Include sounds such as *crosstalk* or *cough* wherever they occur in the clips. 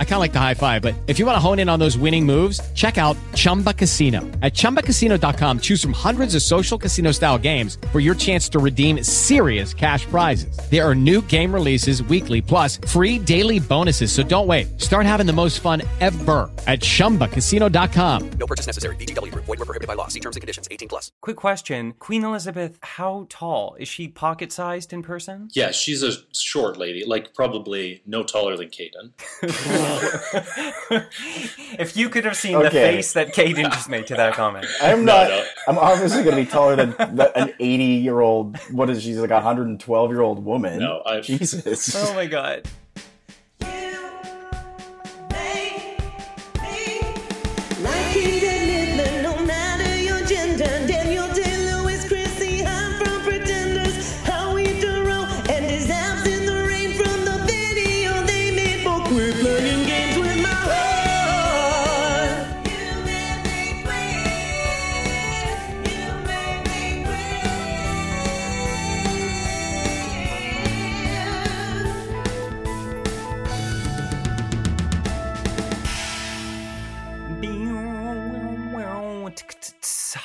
I kind of like the high five, but if you want to hone in on those winning moves, check out Chumba Casino. At ChumbaCasino.com, choose from hundreds of social casino style games for your chance to redeem serious cash prizes. There are new game releases weekly, plus free daily bonuses. So don't wait. Start having the most fun ever at ChumbaCasino.com. No purchase necessary. VGW Group. Void were prohibited by law. See terms and conditions. 18 plus. Quick question. Queen Elizabeth, how tall? Is she pocket sized in person? Yeah, she's a short lady, like probably no taller than Caden. *laughs* *laughs* if you could have seen the face that Caden just made to that comment. I'm not. no. I'm obviously going to be taller than the, an 80 year old. What is she? She's like a 112 year old woman. No, I- Jesus. Oh my god.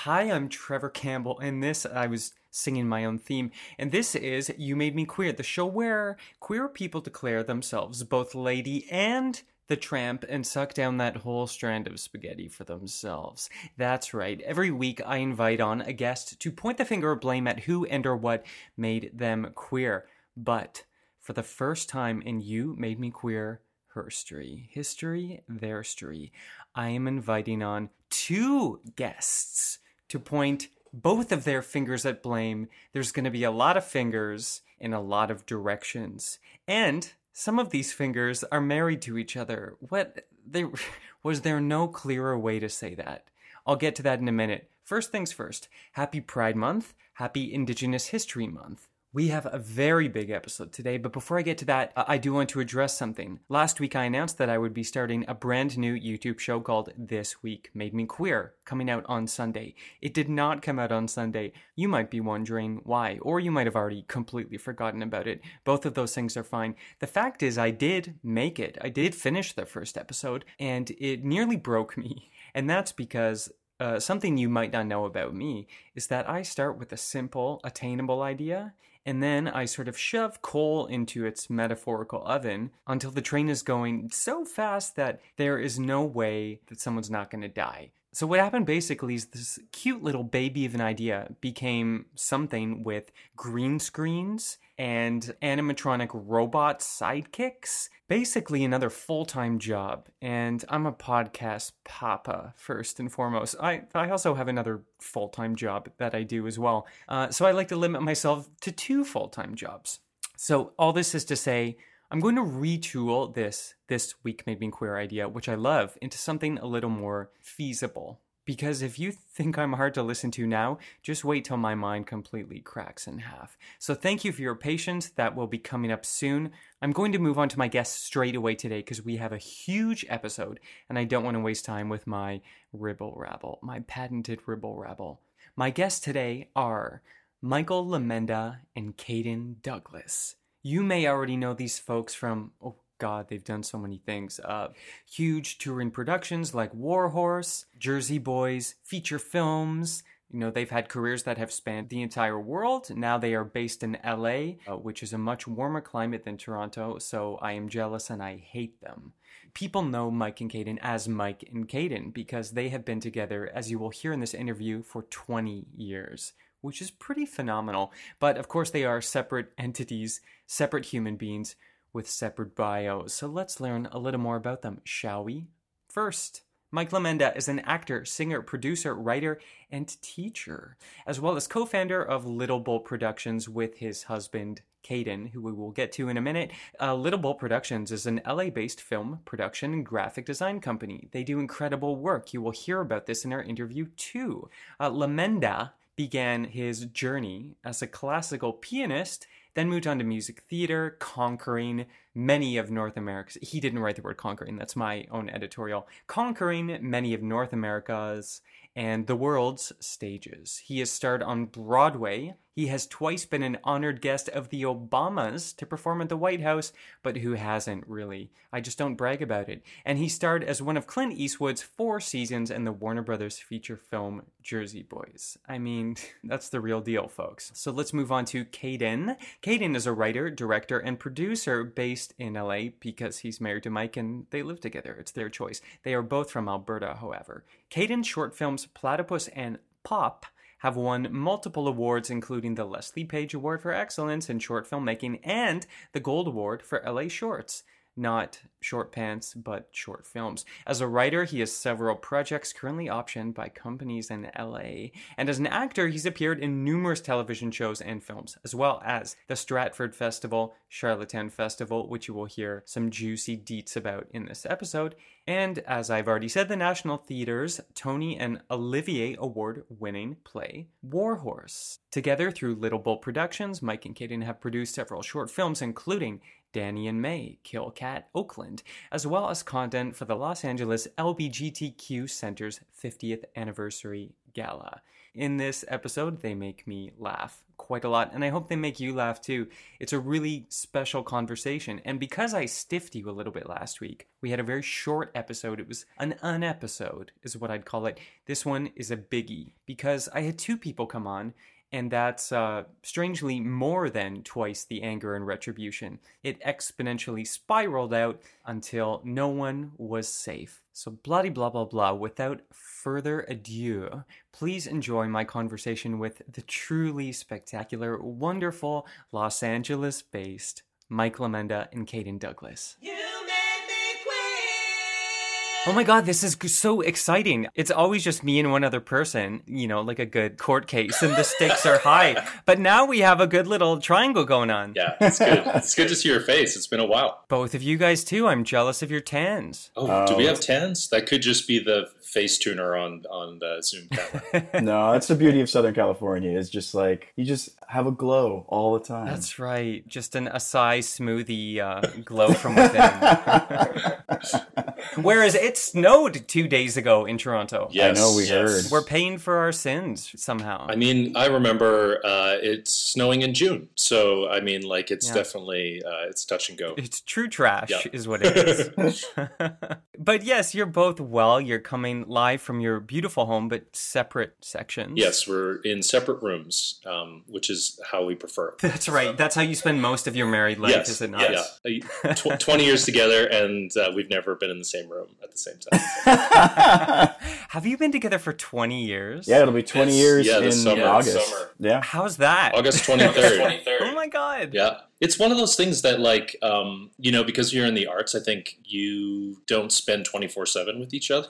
Hi, I'm Trevor Campbell, and this I was singing my own theme, and this is You Made Me Queer, the show where queer people declare themselves both lady and the tramp and suck down that whole strand of spaghetti for themselves. That's right. Every week I invite on a guest to point the finger of blame at who and or what made them queer. But for the first time in You Made Me Queer herstory, history, their story, I am inviting on two guests to point both of their fingers at blame. There's going to be a lot of fingers in a lot of directions. And some of these fingers are married to each other. What they *laughs* was there no clearer way to say that? I'll get to that in a minute. First things first. Happy Pride Month. Happy Indigenous History Month. We have a very big episode today, but before I get to that, I do want to address something. Last week I announced that I would be starting a brand new YouTube show called This Week Made Me Queer, coming out on Sunday. It did not come out on Sunday. You might be wondering why, or you might have already completely forgotten about it. Both of those things are fine. The fact is, I did make it. I did finish the first episode, and it nearly broke me. And that's because uh, something you might not know about me is that I start with a simple, attainable idea, and then I sort of shove coal into its metaphorical oven until the train is going so fast that there is no way that someone's not going to die. So, what happened basically is this cute little baby of an idea became something with green screens and animatronic robot sidekicks. Basically, another full time job. And I'm a podcast papa, first and foremost. I, I also have another full time job that I do as well. Uh, so, I like to limit myself to two full time jobs. So, all this is to say, I'm going to retool this this week made me queer idea, which I love, into something a little more feasible. Because if you think I'm hard to listen to now, just wait till my mind completely cracks in half. So thank you for your patience. That will be coming up soon. I'm going to move on to my guest straight away today because we have a huge episode and I don't want to waste time with my ribble rabble, my patented ribble rabble. My guests today are Michael Lomenda and Caden Douglas. You may already know these folks from, oh God, they've done so many things. Uh, huge touring productions like Warhorse, Jersey Boys, feature films. You know, they've had careers that have spanned the entire world. Now they are based in LA, uh, which is a much warmer climate than Toronto, so I am jealous and I hate them. People know Mike and Caden as Mike and Caden because they have been together, as you will hear in this interview, for 20 years which is pretty phenomenal. But of course, they are separate entities, separate human beings with separate bios. So let's learn a little more about them, shall we? First, Mike Lomenda is an actor, singer, producer, writer, and teacher, as well as co founder of Little Bull Productions with his husband, Caden, who we will get to in a minute. Uh, Little Bull Productions is an LA based film production and graphic design company. They do incredible work. You will hear about this in our interview, too. Uh, Lomenda began his journey as a classical pianist, then moved on to music theater, conquering many of North America's. He didn't write the word conquering, that's my own editorial. Conquering many of North America's and the world's stages. He has starred on Broadway. He has twice been an honored guest of the Obamas to perform at the White House, but who hasn't really? I just don't brag about it. And he starred as one of Clint Eastwood's four seasons in the Warner Brothers feature film Jersey Boys. I mean, *laughs* that's the real deal, folks. So let's move on to Caden. Caden is a writer, director, and producer based in LA because he's married to Mike and they live together. It's their choice. They are both from Alberta, however. Caden's short films Platypus and Pop have won multiple awards, including the Leslie Page Award for Excellence in Short Filmmaking and the Gold Award for LA Shorts. Not short pants, but short films. As a writer, he has several projects currently optioned by companies in LA. And as an actor, he's appeared in numerous television shows and films, as well as the Stratford Festival, Charlottetown Festival, which you will hear some juicy deets about in this episode, and as I've already said, the National Theatre's Tony and Olivier Award winning play Warhorse. Together through Little Bull Productions, Mike and Caden have produced several short films, including Danny and May, Kill Cat, Oakland, as well as content for the Los Angeles LBGTQ Center's 50th anniversary gala. In this episode, they make me laugh quite a lot, and I hope they make you laugh too. It's a really special conversation, and because I stiffed you a little bit last week, we had a very short episode. It was an unepisode, is what I'd call it. This one is a biggie because I had two people come on and that's uh, strangely more than twice the anger and retribution. It exponentially spiraled out until no one was safe. So, bloody blah blah blah. Without further ado, please enjoy my conversation with the truly spectacular, wonderful Los Angeles based Mike Lomenda and Caden Douglas. Oh my god, this is so exciting. It's always just me and one other person, you know, like a good court case, and the stakes are high. *laughs* But now we have a good little triangle going on. Yeah, it's good. it's good to see your face. It's been a while. Both of you guys, too. I'm jealous of your tans. Oh, do we have tens? That could just be the face tuner on on the Zoom camera. *laughs* no, that's the beauty of Southern California. Is just like you just have a glow all the time. That's right. Just an acai smoothie uh, glow from within. *laughs* Whereas it snowed two days ago in Toronto. Yes, I know, we yes. heard. We're paying for our sins somehow. I mean, I remember uh, it's snowing in June, so I mean, like it's Yeah. definitely uh, it's touch and go. It's true trash, Yeah. is what it is. *laughs* *laughs* but yes, you're both well. You're coming live from your beautiful home, but separate sections. Yes, we're in separate rooms, um, which is how we prefer. *laughs* That's right. That's how you spend most of your married life, yes, is it not? yeah. Uh, tw- Twenty years together, and uh, we've never been in the same room at the same time. *laughs* Have you been together for 20 years? yeah, it'll be 20 Yes. years Yeah, in summer, August. summer. Yeah. How's that? August *laughs* twenty third. Oh my god. Yeah. It's one of those things that, like, um, you know, because you're in the arts, I think you don't spend 24 7 with each other.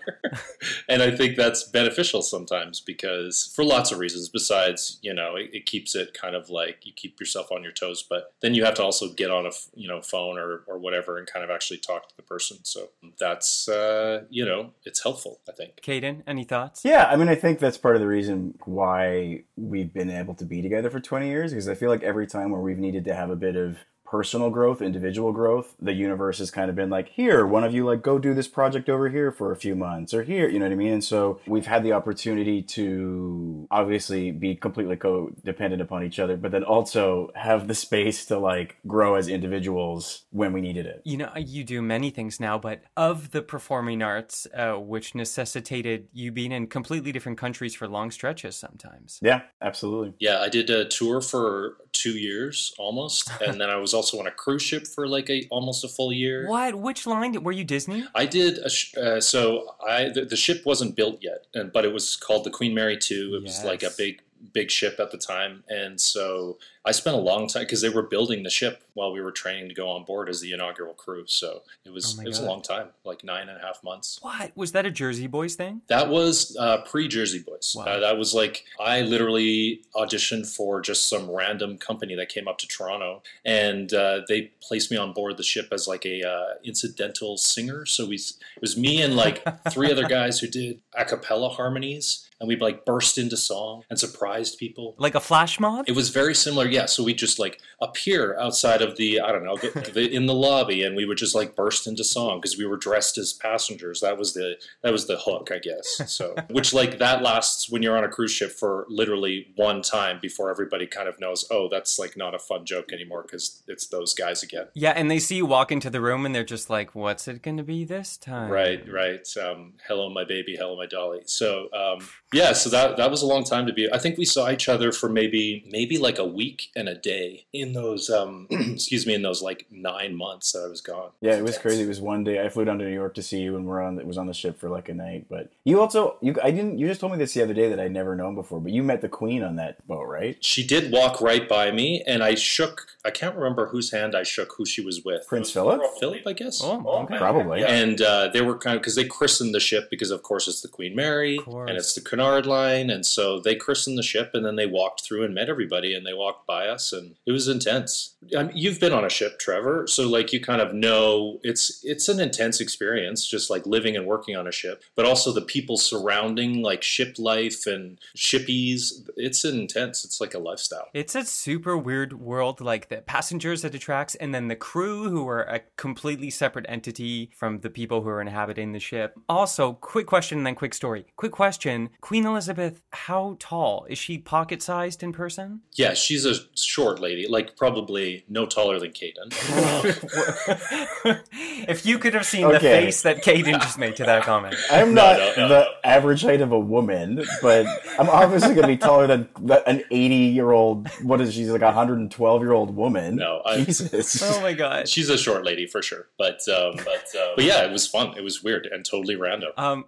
*laughs* and I think that's beneficial sometimes because, for lots of reasons, besides, you know, it, it keeps it kind of like you keep yourself on your toes, but then you have to also get on a, f- you know, phone or, or whatever and kind of actually talk to the person. So that's, uh, you know, it's helpful, I think. Caden, any thoughts? Yeah, I mean, I think that's part of the reason why we've been able to be together for 20 years because I feel like every time where we've needed to have a bit of of personal growth, individual growth, the universe has kind of been like, here, one of you like go do this project over here for a few months or here, you know what I mean? And so we've had the opportunity to obviously be completely codependent upon each other, but then also have the space to like grow as individuals when we needed it. You know, you do many things now, but of the performing arts, uh, which necessitated you being in completely different countries for long stretches sometimes. Yeah, absolutely. Yeah, I did a tour for two years almost. and then I was also *laughs* on a cruise ship for like a almost a full year. What? Which line? Did, were you Disney? I did a sh- uh, so I the, the ship wasn't built yet, and but it was called the Queen Mary Two. It was like a big big ship at the time, and so I spent a long time because they were building the ship while we were training to go on board as the inaugural crew. So it was Oh it was a long time, like nine and a half months. What? Was that a Jersey Boys thing? That was uh, pre Jersey Boys. Wow. Uh, that was like I literally auditioned for just some random company that came up to Toronto, and uh, they placed me on board the ship as like a uh, incidental singer. So we, it was me and like three other *laughs* guys who did a cappella harmonies. And we'd like burst into song and surprised people. Like a flash mob? It was very similar, yeah. So we just like appear outside of the I don't know *laughs* in the lobby, and we would just like burst into song because we were dressed as passengers. That was the that was the hook, I guess. So *laughs* which like that lasts when you're on a cruise ship for literally one time before everybody kind of knows, oh, that's like not a fun joke anymore because it's those guys again. yeah, and they see you walk into the room and they're just like, what's it going to be this time? Right, right. Um, hello, my baby. Hello, my dolly. So, um, yeah. So that that was a long time to be. I think we saw each other for maybe maybe like a week and a day in those. Um, *clears throat* excuse me, in those like nine months that I was gone. Yeah, it was crazy. It was one day I flew down to New York to see you, and we're on. It was on the ship for like a night. But you also, you, I didn't. You just told me this the other day that I'd never known before. But you met the Queen on that boat, right? She did walk right by me, and I shook. I can't remember whose hand I shook, who she was with. Prince Philip. Philip, I guess. Oh, okay. Probably. And uh, they were kind of because they christened the ship because of course it's the Queen Mary and it's the Line, and so they christened the ship, and then they walked through and met everybody, and they walked by us, and it was intense. I mean, you've been on a ship, Trevor, so like you kind of know it's it's an intense experience, just like living and working on a ship, but also the people surrounding like ship life and shippies. It's intense. It's like a lifestyle. It's a super weird world, like the passengers it attracts, and then the crew, who are a completely separate entity from the people who are inhabiting the ship. Also, quick question and then quick story. Quick question Queen Elizabeth, how tall? Is she pocket sized in person? Yeah, she's a short lady, like probably no taller than Caden. *laughs* if you could have seen the face that Caden just made to that comment. *laughs* I'm not no, no, the average height of a woman, but I'm obviously going to be taller than an 80 year old. What is she? She's like a 112 year old woman. No, I- Jesus. *laughs* Oh my god. She's a short lady for sure, but um, but uh, but yeah, it was fun. It was weird and totally random. Um,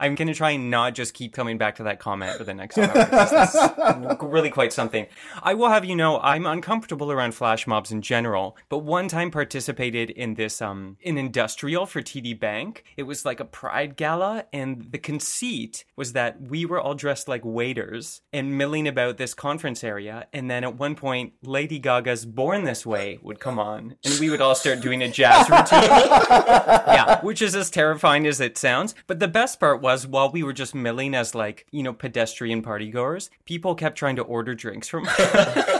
I'm gonna try and not just keep coming back to that comment for the next hour that's *laughs* really quite something. I will have you know I'm uncomfortable around flash mobs in general, but one time participated in this um in industrial for TD Bank. It was like a pride gala, and the conceit was that we were all dressed like waiters and milling about this conference area, and then at one point Lady Gaga's "Born This Way" would come on, and we would all start doing a jazz routine *laughs* yeah, which is as terrifying as it sounds. But the best part was while we were just milling as like, you know, pedestrian partygoers, people kept trying to order drinks from us. *laughs* *laughs*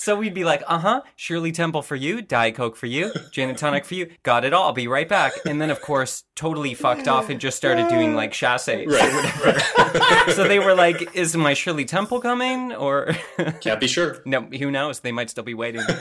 So we'd be like, uh huh, Shirley Temple for you, Diet Coke for you, gin and tonic for you, got it all, I'll be right back. And then, of course, totally fucked off and just started doing like chasse or whatever. *laughs* so they were like, is my Shirley Temple coming? Or, *laughs* Can't be sure. no, who knows? They might still be waiting. *laughs*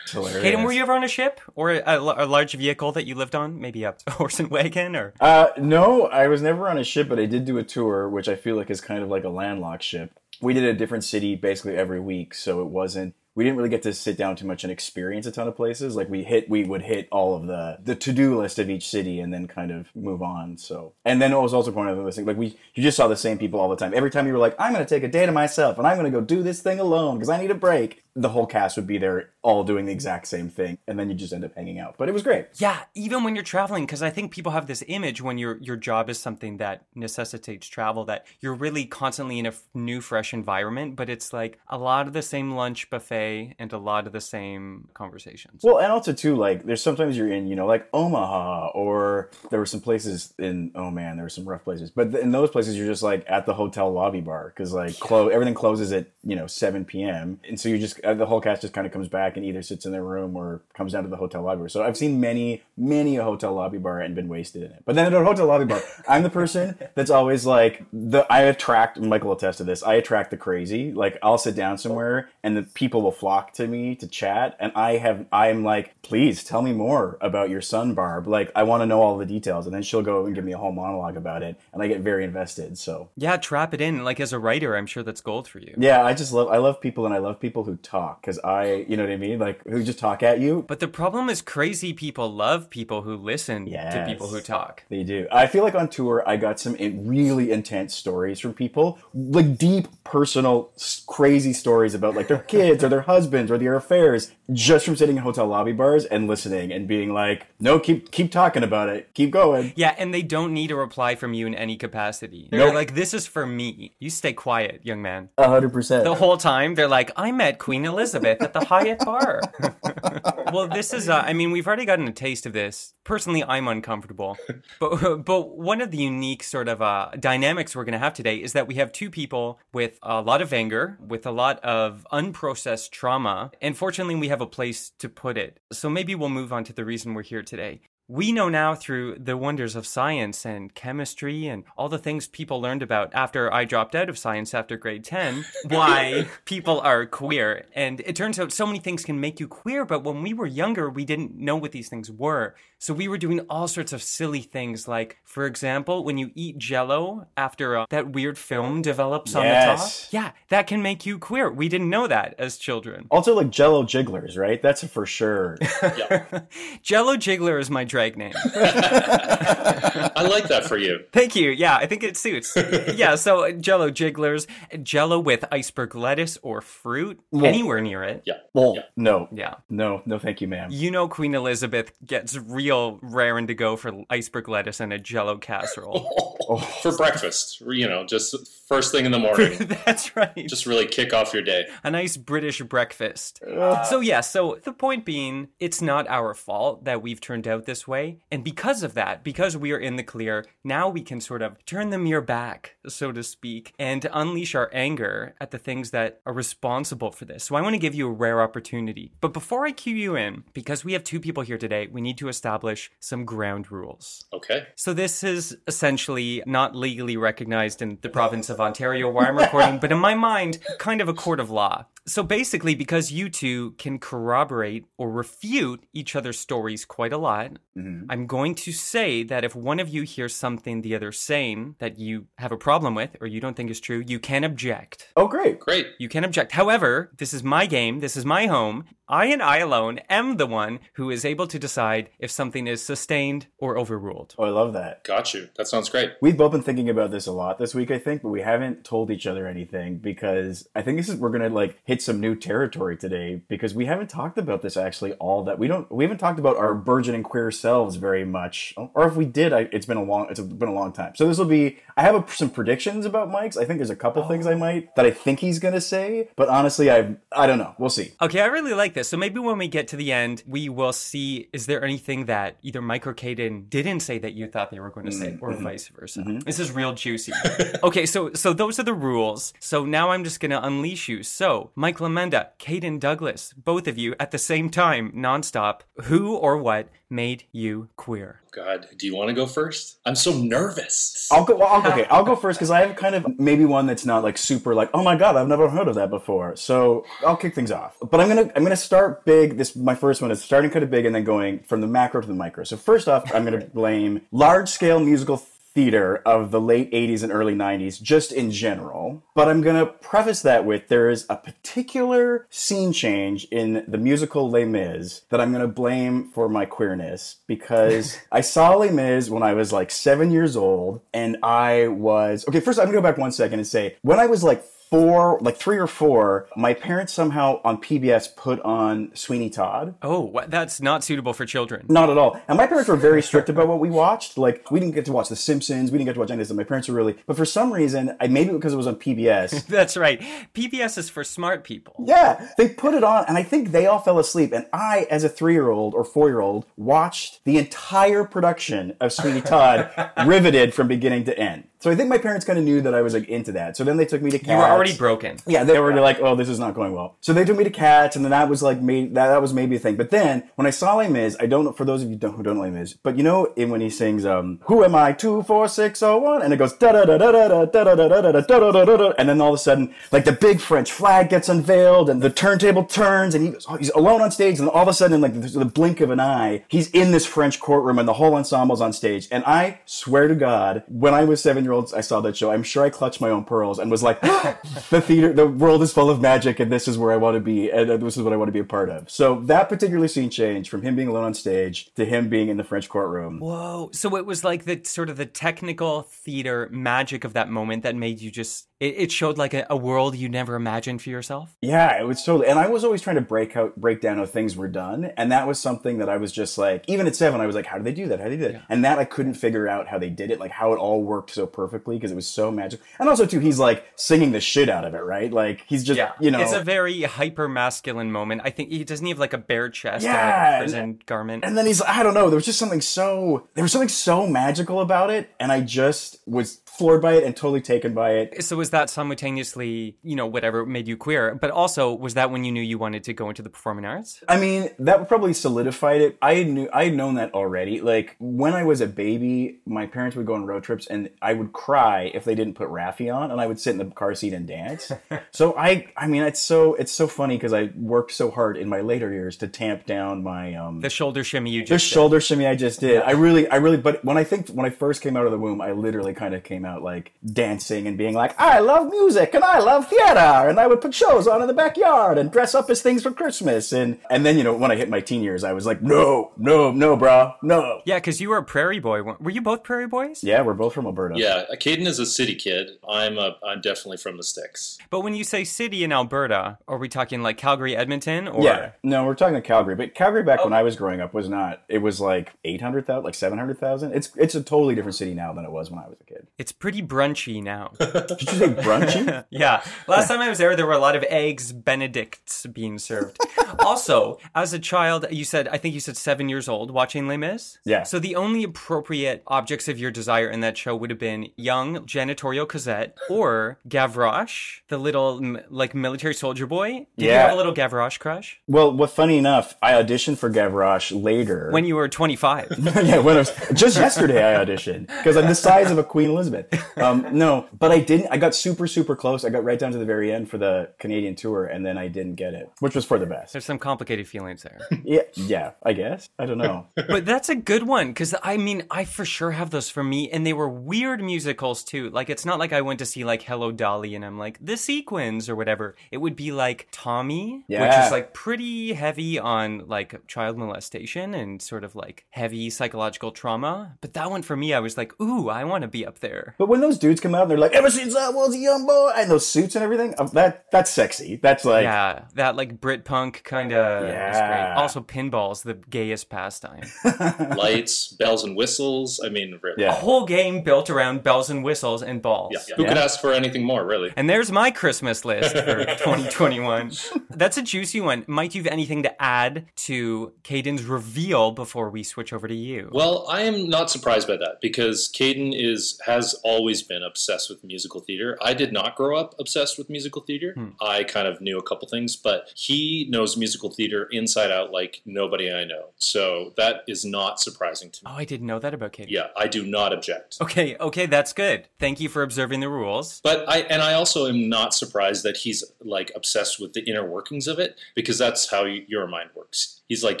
Hilarious. Caden, were you ever on a ship or a, a large vehicle that you lived on? Maybe a horse and wagon or? Uh, no, I was never on a ship, but I did do a tour, which I feel like is kind of like a landlocked ship. We did a different city basically every week, so it wasn't. We didn't really get to sit down too much and experience a ton of places. Like we hit, we would hit all of the the to do list of each city and then kind of move on. So, and then it was also one of things. Like we, you just saw the same people all the time. Every time you were like, "I'm going to take a day to myself and I'm going to go do this thing alone because I need a break," the whole cast would be there, all doing the exact same thing, and then you just end up hanging out. But it was great. Yeah, even when you're traveling, because I think people have this image when your your job is something that necessitates travel that you're really constantly in a f- new, fresh environment. But it's like a lot of the same lunch buffet and a lot of the same conversations. Well, and also too, like there's sometimes you're in, you know, like Omaha, or there were some places in. Oh man, there were some rough places, but in those places you're just like at the hotel lobby bar because like clo- everything closes at you know 7 p.m. and so you just uh, the whole cast just kind of comes back and either sits in their room or comes down to the hotel lobby bar. So I've seen many, many a hotel lobby bar and been wasted in it. But then at a hotel lobby bar, *laughs* I'm the person that's always like the I attract. Michael attest to this. I attract the crazy. Like I'll sit down somewhere and the people will flock to me to chat, and I have I'm like, please tell me more about your son, Barb. Like I want to know all the details, and then she'll go and give me a whole monologue about it, and I get very invested. So yeah, trap it in. Like as a writer, I'm sure that's gold for you. yeah, I just love I love people, and I love people who talk because I you know what I mean, like who just talk at you. But the problem is, crazy people love people who listen to people who talk. They do. I feel like on tour, I got some really intense stories from people, like deep, personal, crazy stories about like their kids or their husbands or their affairs, just from sitting in hotel lobby bars and listening and being like, "No, keep keep talking about it, keep going." Yeah, and they don't need a reply from you in any capacity. They're Nope. like, "This is for me. You stay quiet, young man." A hundred percent. the whole time they're like i met queen elizabeth at the hyatt bar *laughs* well this is uh, i mean we've already gotten a taste of this personally, I'm uncomfortable. *laughs* but but one of the unique sort of uh, dynamics we're going to have today is that we have two people with a lot of anger, with a lot of unprocessed trauma, and fortunately, we have a place to put it. So maybe we'll move on to the reason we're here today. We know now through the wonders of science and chemistry and all the things people learned about after I dropped out of science after grade 10 *laughs* why people are queer. And it turns out so many things can make you queer, but when we were younger, we didn't know what these things were. So we were doing all sorts of silly things like, for example, when you eat jello after uh, that weird film develops on the top. Yeah, that can make you queer. We didn't know that as children. Also, like Jello jigglers, right? That's for sure. *laughs* Jello Jiggler is my drag name. *laughs* I like that for you. Thank you. Yeah, I think it suits. yeah, so Jello Jigglers, Jello with iceberg lettuce or fruit anywhere near it. Yeah. Well, Yeah. no, Yeah. no, no, thank you, ma'am. You know Queen Elizabeth gets real raring to go for iceberg lettuce and a Jello casserole. *laughs* For breakfast, you know, just first thing in the *laughs* morning. That's right. just really kick off your day. a nice British breakfast. So, yeah, so the point being, it's not our fault that we've turned out this way. And because of that, because we are in the clear, now we can sort of turn the mirror back, so to speak, and unleash our anger at the things that are responsible for this. So, I want to give you a rare opportunity. But before I cue you in, because we have two people here today, we need to establish some ground rules. Okay. So this is essentially not legally recognized in the province of Ontario where I'm *laughs* recording, but in my mind, kind of a court of law. So basically, because you two can corroborate or refute each other's stories quite a lot, mm-hmm. I'm going to say that if one of you hears something the other's saying that you have a problem with or you don't think is true, you can object. Oh, great. Great. You can object. However, this is my game. This is my home. I and I alone am the one who is able to decide if something is sustained or overruled. Oh, I love that. Got you. That sounds great. We've both been thinking about this a lot this week, I think, but we haven't told each other anything because I think this is we're gonna like hit some new territory today because we haven't talked about this actually all that we don't we haven't talked about our burgeoning queer selves very much, or if we did, I, it's been a long it's been a long time. So this will be I have a, some predictions about Mike's. I think there's a couple things I might that I think he's gonna say, but honestly, I I don't know. We'll see. Okay, I really like this. So maybe when we get to the end, we will see is there anything that either Mike or Caden didn't say that you thought they were going to say, mm-hmm. or vice versa. Mm-hmm. This is real juicy. *laughs* okay, so so those are the rules. So now I'm just gonna unleash you. So Mike Lomenda, Caden Douglas, both of you at the same time, nonstop. Who or what made you queer? God, do you want to go first? I'm so nervous. I'll go. Well, I'll, okay, *laughs* I'll go first because I have kind of maybe one that's not like super like oh my god I've never heard of that before. So I'll kick things off. But I'm gonna I'm gonna start big. This my first one is starting kind of big and then going from the macro to the micro. So first off, I'm gonna blame large scale musical theater of the late 80s and early 90s just in general. But i'm going to preface that with there is a particular scene change in the musical les mis that i'm going to blame for my queerness because *laughs* i saw les mis when i was like seven years old and i was okay first i'm going to go back one second and say when i was like four, like three or four, my parents somehow on PBS put on Sweeney Todd. Oh, that's not suitable for children. Not at all. And my parents were very strict about what we watched. Like, we didn't get to watch The Simpsons. We didn't get to watch any of this. My parents were really, but for some reason, I maybe because it was on PBS. *laughs* That's right. PBS is for smart people. yeah, they put it on, and I think they all fell asleep. And I, as a three-year-old or four-year-old, watched the entire production of Sweeney Todd, *laughs* riveted from beginning to end. So I think my parents kind of knew that I was like into that. So then they took me to. Cats. You were already broken. Yeah, they were like, "Oh, this is not going well." So they took me to Cats, and then that was like, made, that that was maybe a thing. But then when I saw Les Mis, I don't know for those of you don't, who don't know Les Mis, but you know, in when he sings, um, "Who am I? Two, four, six, oh, one," and it goes da da da da da da da da da da da da da da da and then all of a sudden, like the big French flag gets unveiled, and the turntable turns, and he goes, oh, he's alone on stage, and all of a sudden, like the, the blink of an eye, he's in this French courtroom, and the whole ensemble's on stage. And I swear to God, when I was seven year old, I saw that show. I'm sure I clutched my own pearls and was like, *gasps* the theater, the world is full of magic, and this is where I want to be, and uh, this is what I want to be a part of. So that particular scene changed from him being alone on stage to him being in the French courtroom. Whoa. So it was like the sort of the technical theater magic of that moment that made you just It, it showed like a, a world you never imagined for yourself. Yeah, it was totally. And I was always trying to break out, break down how things were done, and that was something that I was just like, even at seven, I was like, how do they do that? How do they do that? And that I couldn't figure out how they did it, like how it all worked so perfectly because it was so magical. And also too, he's like singing the shit out of it, right? Like he's just, you know, it's a very hyper masculine moment. I think he doesn't have like a bare chest Yeah, a prison garment. And then he's, I don't know, there was just something so, there was something so magical about it, and I just was floored by it and totally taken by it. so was that simultaneously, you know, whatever made you queer, but also was that when you knew you wanted to go into the performing arts? I mean, that probably solidified it. I knew I had known that already. Like when I was a baby, my parents would go on road trips, and I would cry if they didn't put Raffi on, and I would sit in the car seat and dance. *laughs* so I, I mean, it's so it's so funny because I worked so hard in my later years to tamp down my um The shoulder shimmy you the just did. shoulder shimmy I just did. I really, I really, but when I think when I first came out of the womb, I literally kind of came out like dancing and being like, I love music and I love theater, and I would put shows on in the backyard and dress up as things for Christmas, and and then you know when I hit my teen years, I was like, no, no, no, bro, no. Yeah, because you were a prairie boy. Were you both prairie boys? Yeah, we're both from Alberta. Yeah, Caden is a city kid. I'm a, I'm definitely from the sticks. But when you say city in Alberta, are we talking like Calgary, Edmonton, or Yeah, no, we're talking Calgary, but Calgary back oh. when I was growing up was not. It was like eight hundred thousand, like seven hundred thousand. It's it's a totally different city now than it was when I was a kid. it's pretty brunchy now? *laughs* Did you say brunchy? *laughs* yeah. Last time I was there, there were a lot of eggs Benedicts being served. *laughs* also, as a child, you said, I think you said seven years old watching Les Mis? Yeah. So the only appropriate objects of your desire in that show would have been young janitorial Cosette or Gavroche, the little, like, military soldier boy. Did you Yeah. have a little Gavroche crush? well, what funny enough, I auditioned for Gavroche later. When you were 25. yeah, when I was just yesterday, I auditioned because I'm the size of a Queen Elizabeth. Um, no, but I didn't. I got super, super close. I got right down to the very end for the Canadian tour, and then I didn't get it, which was for the best. There's some complicated feelings there. Yeah, yeah, I guess. I don't know. *laughs* but that's a good one because I mean, I for sure have those for me, and they were weird musicals too. Like, it's not like I went to see like Hello Dolly and I'm like the sequins or whatever. It would be like Tommy, which is like pretty heavy on like child molestation and sort of like heavy psychological trauma. But that one for me, I was like, ooh, I want to be up there. But when those dudes come out and they're like, "Ever since I was a young boy," and those suits and everything, uh, that that's sexy. That's like, yeah, that like Brit punk kind of is Yeah. great. Also, pinball's the gayest pastime. *laughs* Lights, bells and whistles. I mean, really. A whole game built around bells and whistles and balls. Yeah, Who could ask for anything more, really? And there's my Christmas list for *laughs* 2021. That's a juicy one. Mike, you have anything to add to Caden's reveal before we switch over to you? Well, I am not surprised by that because Caden is has always been obsessed with musical theater. I did not grow up obsessed with musical theater. Hmm. I kind of knew a couple things, but he knows musical theater inside out like nobody I know. So that is not surprising to me. oh, I didn't know that about Caden. Yeah, I do not object. Okay, okay, that's good. Thank you for observing the rules. But I and I also am not surprised that he's like obsessed with the inner workings of it because that's how your mind works. He's like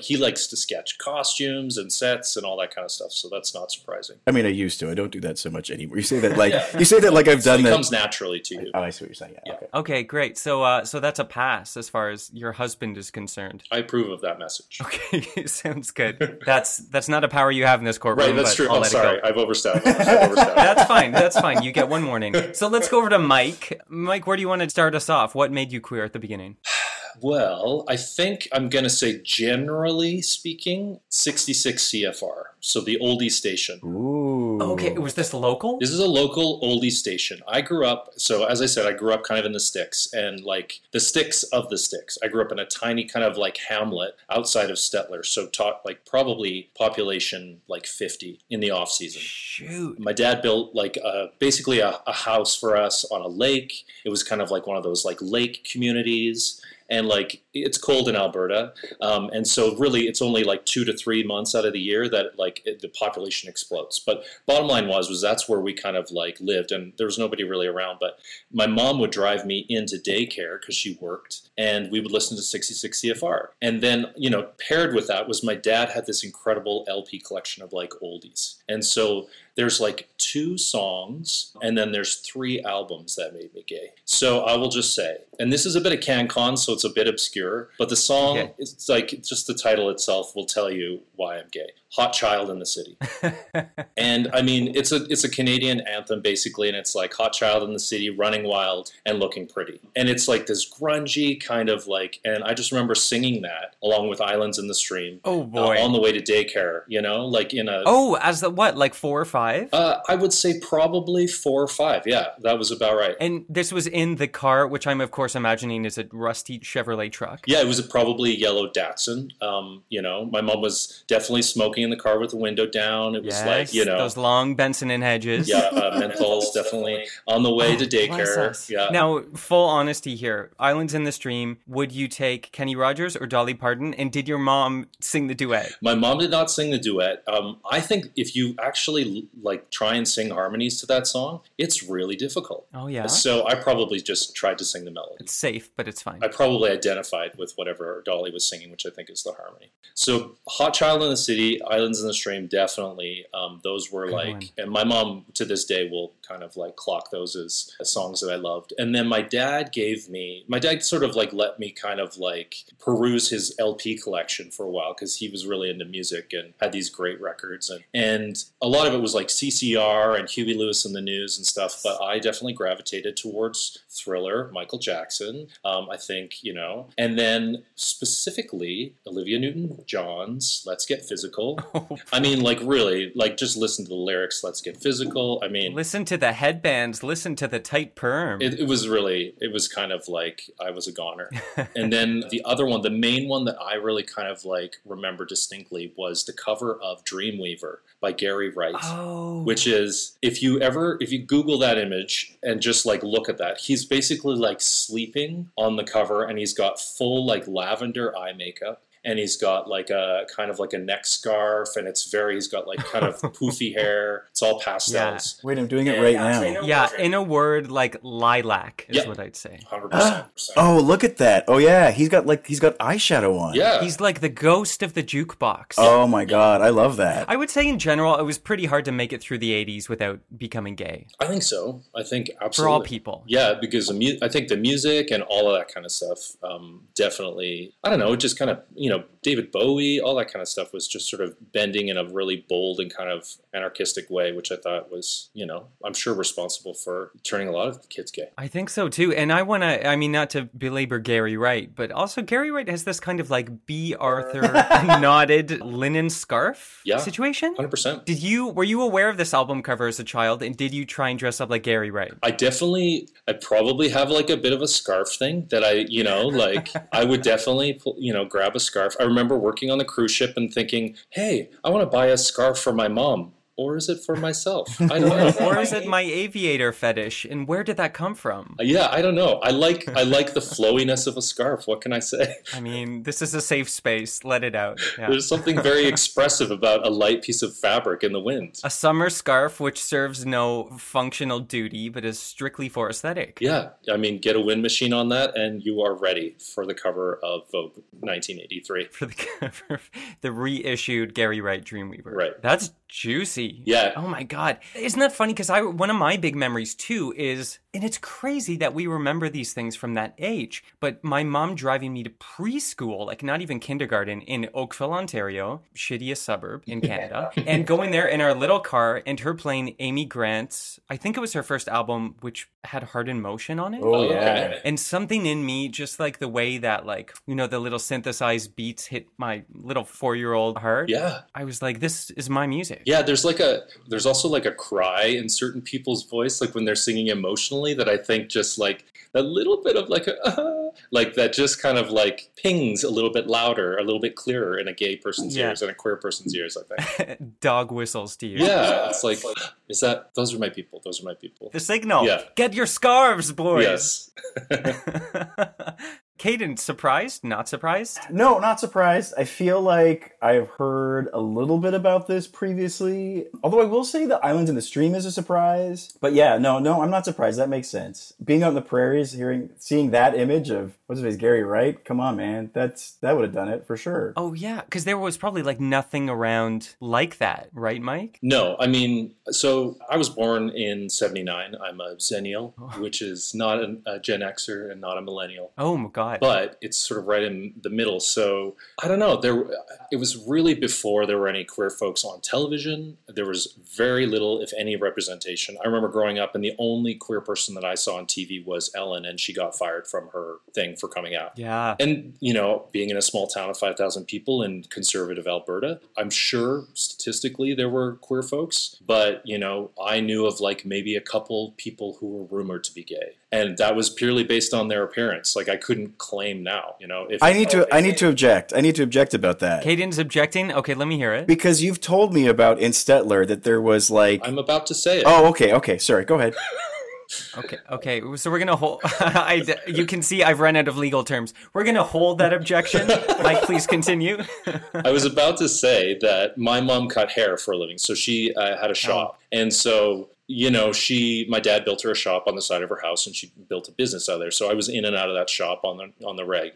he likes to sketch costumes and sets and all that kind of stuff. So that's not surprising. I mean, I used to. I don't do that so much anymore. *laughs* You say that like you say that like I've done It that. comes naturally to you. oh, I see what you're saying. Yeah. Okay. Okay, great. So, uh, so that's a pass as far as your husband is concerned. I approve of that message. Okay, sounds good. That's that's not a power you have in this courtroom. Right, that's but true. I'll I'm sorry. I've overstepped. I've overstepped. That's fine. That's fine. You get one warning. So let's go over to Mike. Mike, where do you want to start us off? What made you queer at the beginning? Well, I think I'm going to say, generally speaking, 66 CFR. So the oldie station. Ooh. Okay, was this local? This is a local oldie station. I grew up, so as I said, I grew up kind of in the sticks and like the sticks of the sticks. I grew up in a tiny kind of like hamlet outside of Stettler. So talk like probably population like 50 in the off season. Shoot. My dad built like a, basically a, a house for us on a lake. It was kind of like one of those like lake communities. And like it's cold in Alberta, um, and so really it's only like two to three months out of the year that like it, the population explodes. But bottom line was was that's where we kind of like lived, and there was nobody really around. But my mom would drive me into daycare because she worked, and we would listen to 66 CFR. And then you know paired with that was my dad had this incredible LP collection of like oldies, and so there's like two songs, and then there's three albums that made me gay. So I will just say, and this is a bit of CanCon, so it's a bit obscure, but the song, Okay. it's like just the title itself will tell you why I'm gay. Hot Child in the City. *laughs* and I mean, it's a it's a Canadian anthem basically, and it's like hot child in the city, running wild and looking pretty, and it's like this grungy kind of like. And I just remember singing that along with Islands in the Stream. Oh, uh, boy. on the way to daycare, you know, like in a. Oh, as the what, like four or five? Uh, I would say probably four or five. Yeah, that was about right. and this was in the car, which I'm of course imagining is a rusty Chevrolet truck. Yeah, it was probably a yellow Datsun. Um, you know, my mom was definitely smoking in the car with the window down. It was Yes, like, you know, those long Benson and Hedges. yeah, uh, menthols definitely on the way to Oh, Bless daycare. Yeah. Now, full honesty here. Islands in the Stream. Would you take Kenny Rogers or Dolly Parton? And did your mom sing the duet? My mom did not sing the duet. Um, I think if you actually like try and sing harmonies to that song, it's really difficult. Oh yeah. So I probably just tried to sing the melody. It's safe, but it's fine. I probably identified with whatever Dolly was singing, which I think is the harmony. So, Hot Child in the City, Islands in the Stream, definitely. Um, those were Good like, one. and my mom to this day will kind of like clock those as, as songs that I loved. And then my dad gave me, my dad sort of like let me kind of like peruse his LP collection for a while because he was really into music and had these great records. And, and a lot of it was like CCR and Huey Lewis and the News and stuff. But I definitely gravitated towards Thriller, Michael Jackson. Um, I think, you know, and then specifically Olivia Newton John's Let's Get Physical. *laughs* Oh, I mean, like, really, like, just listen to the lyrics, Let's Get Physical. I mean, Listen to the headbands. Listen to the tight perm. it, it was really, it was kind of like I was a goner. *laughs* and then the other one, the main one that I really kind of like remember distinctly was the cover of Dreamweaver by Gary Wright. oh. Which is, if you ever, if you Google that image and just like look at that, he's basically like sleeping on the cover and he's got full like lavender eye makeup. And he's got like a kind of like a neck scarf, and it's very. He's got like kind of *laughs* poofy hair. It's all pastels. Wait, I'm doing it right now. yeah, in a word, like lilac is Yeah. what I'd say. *gasps* *gasps* Hundred percent. Oh, look at that. Oh yeah, he's got like he's got eyeshadow on. Yeah. He's like the ghost of the jukebox. Oh my god, I love that. I would say in general, it was pretty hard to make it through the 80s without becoming gay I think so. I think absolutely for all people. Yeah, because the mu- I think the music and all of that kind of stuff um, definitely. I don't know, it just kind of you know David Bowie, all that kind of stuff was just sort of bending in a really bold and kind of anarchistic way, which I thought was you know I'm sure responsible for turning a lot of kids gay. I think so too. And I want to, I mean, not to belabor Gary Wright, but also Gary Wright has this kind of like Bea Arthur *laughs* knotted linen scarf Yeah. situation. Hundred percent. Did you, were you aware of this album cover as a child and did you try and dress up like Gary Wright? I definitely, I probably have like a bit of a scarf thing that I, you know, like *laughs* I would definitely, pull- you know, grab a scarf. I remember working on the cruise ship and thinking, hey, I want to buy a scarf for my mom. Or is it for myself? *laughs* I don't know. Or is it my aviator fetish? And where did that come from? Uh, yeah, I don't know. I like I like the flowiness of a scarf. What can I say? *laughs* I mean, this is a safe space. Let it out. Yeah. There's something very expressive about a light piece of fabric in the wind. A summer scarf which serves no functional duty but is strictly for aesthetic. Yeah, I mean, get a wind machine on that, and you are ready for the cover of Vogue 1983. For the *laughs* cover of the reissued Gary Wright Dreamweaver. Right. That's juicy. Yeah. Oh my god. Isn't that funny? Because I one of my big memories too is and it's crazy that we remember these things from that age. But my mom driving me to preschool, like not even kindergarten, in Oakville, Ontario, shittiest suburb in Canada, and going there in our little car and her playing Amy Grant's, I think it was her first album, which had Heart in Motion on it. Oh yeah. And something in me, just like the way that, like, you know, the little synthesized beats hit my little four year old heart. Yeah, I was like, this is my music. Yeah. There's like a there's also like a cry in certain people's voice, like when they're singing emotionally. That I think just like a little bit of like a *laughs* like that just kind of like pings a little bit louder, a little bit clearer in a gay person's Yeah. ears and a queer person's ears. I think. *laughs* Dog whistles to you. Yeah, *laughs* it's like is that those are my people. Those are my people. The signal. Yeah. Get your scarves, boys. Yes. Caden, surprised? Not surprised? No, not surprised. I feel like I've heard a little bit about this previously. Although I will say the island in the stream is a surprise. But yeah, no, no, I'm not surprised. That makes sense. Being out in the prairies, hearing, seeing that image of what's his face, Gary Wright. Come on, man, that's that would have done it for sure. Oh yeah, because there was probably like nothing around like that, right, Mike? No, I mean, so I was born in 79. I'm a Xennial, oh. which is not a, a Gen Xer and not a millennial. Oh my god. But it's sort of right in the middle. So I don't know. There, it was really before there were any queer folks on television. There was very little, if any, representation. I remember growing up, and the only queer person that I saw on TV was Ellen, and she got fired from her thing for coming out. yeah. And, you know, being in a small town of 5,000 people in conservative Alberta, I'm sure statistically there were queer folks, but, you know, I knew of like maybe a couple people who were rumored to be gay. And that was purely based on their appearance. Like I couldn't claim now, you know, if I need to. I need to object. I need to object about that Caden's objecting. Okay, let me hear it. because you've told me about in Stettler that there was like. I'm about to say it. Oh, okay, okay. Sorry. Go ahead. *laughs* Okay, okay. So we're gonna hold. *laughs* I, you can see I've run out of legal terms. We're gonna hold that objection. *laughs* Mike, please continue. I was about to say that my mom cut hair for a living, so she uh, had a shop, and so you know, she, my dad built her a shop on the side of her house, and she built a business out there. So I was in and out of that shop on the on the reg,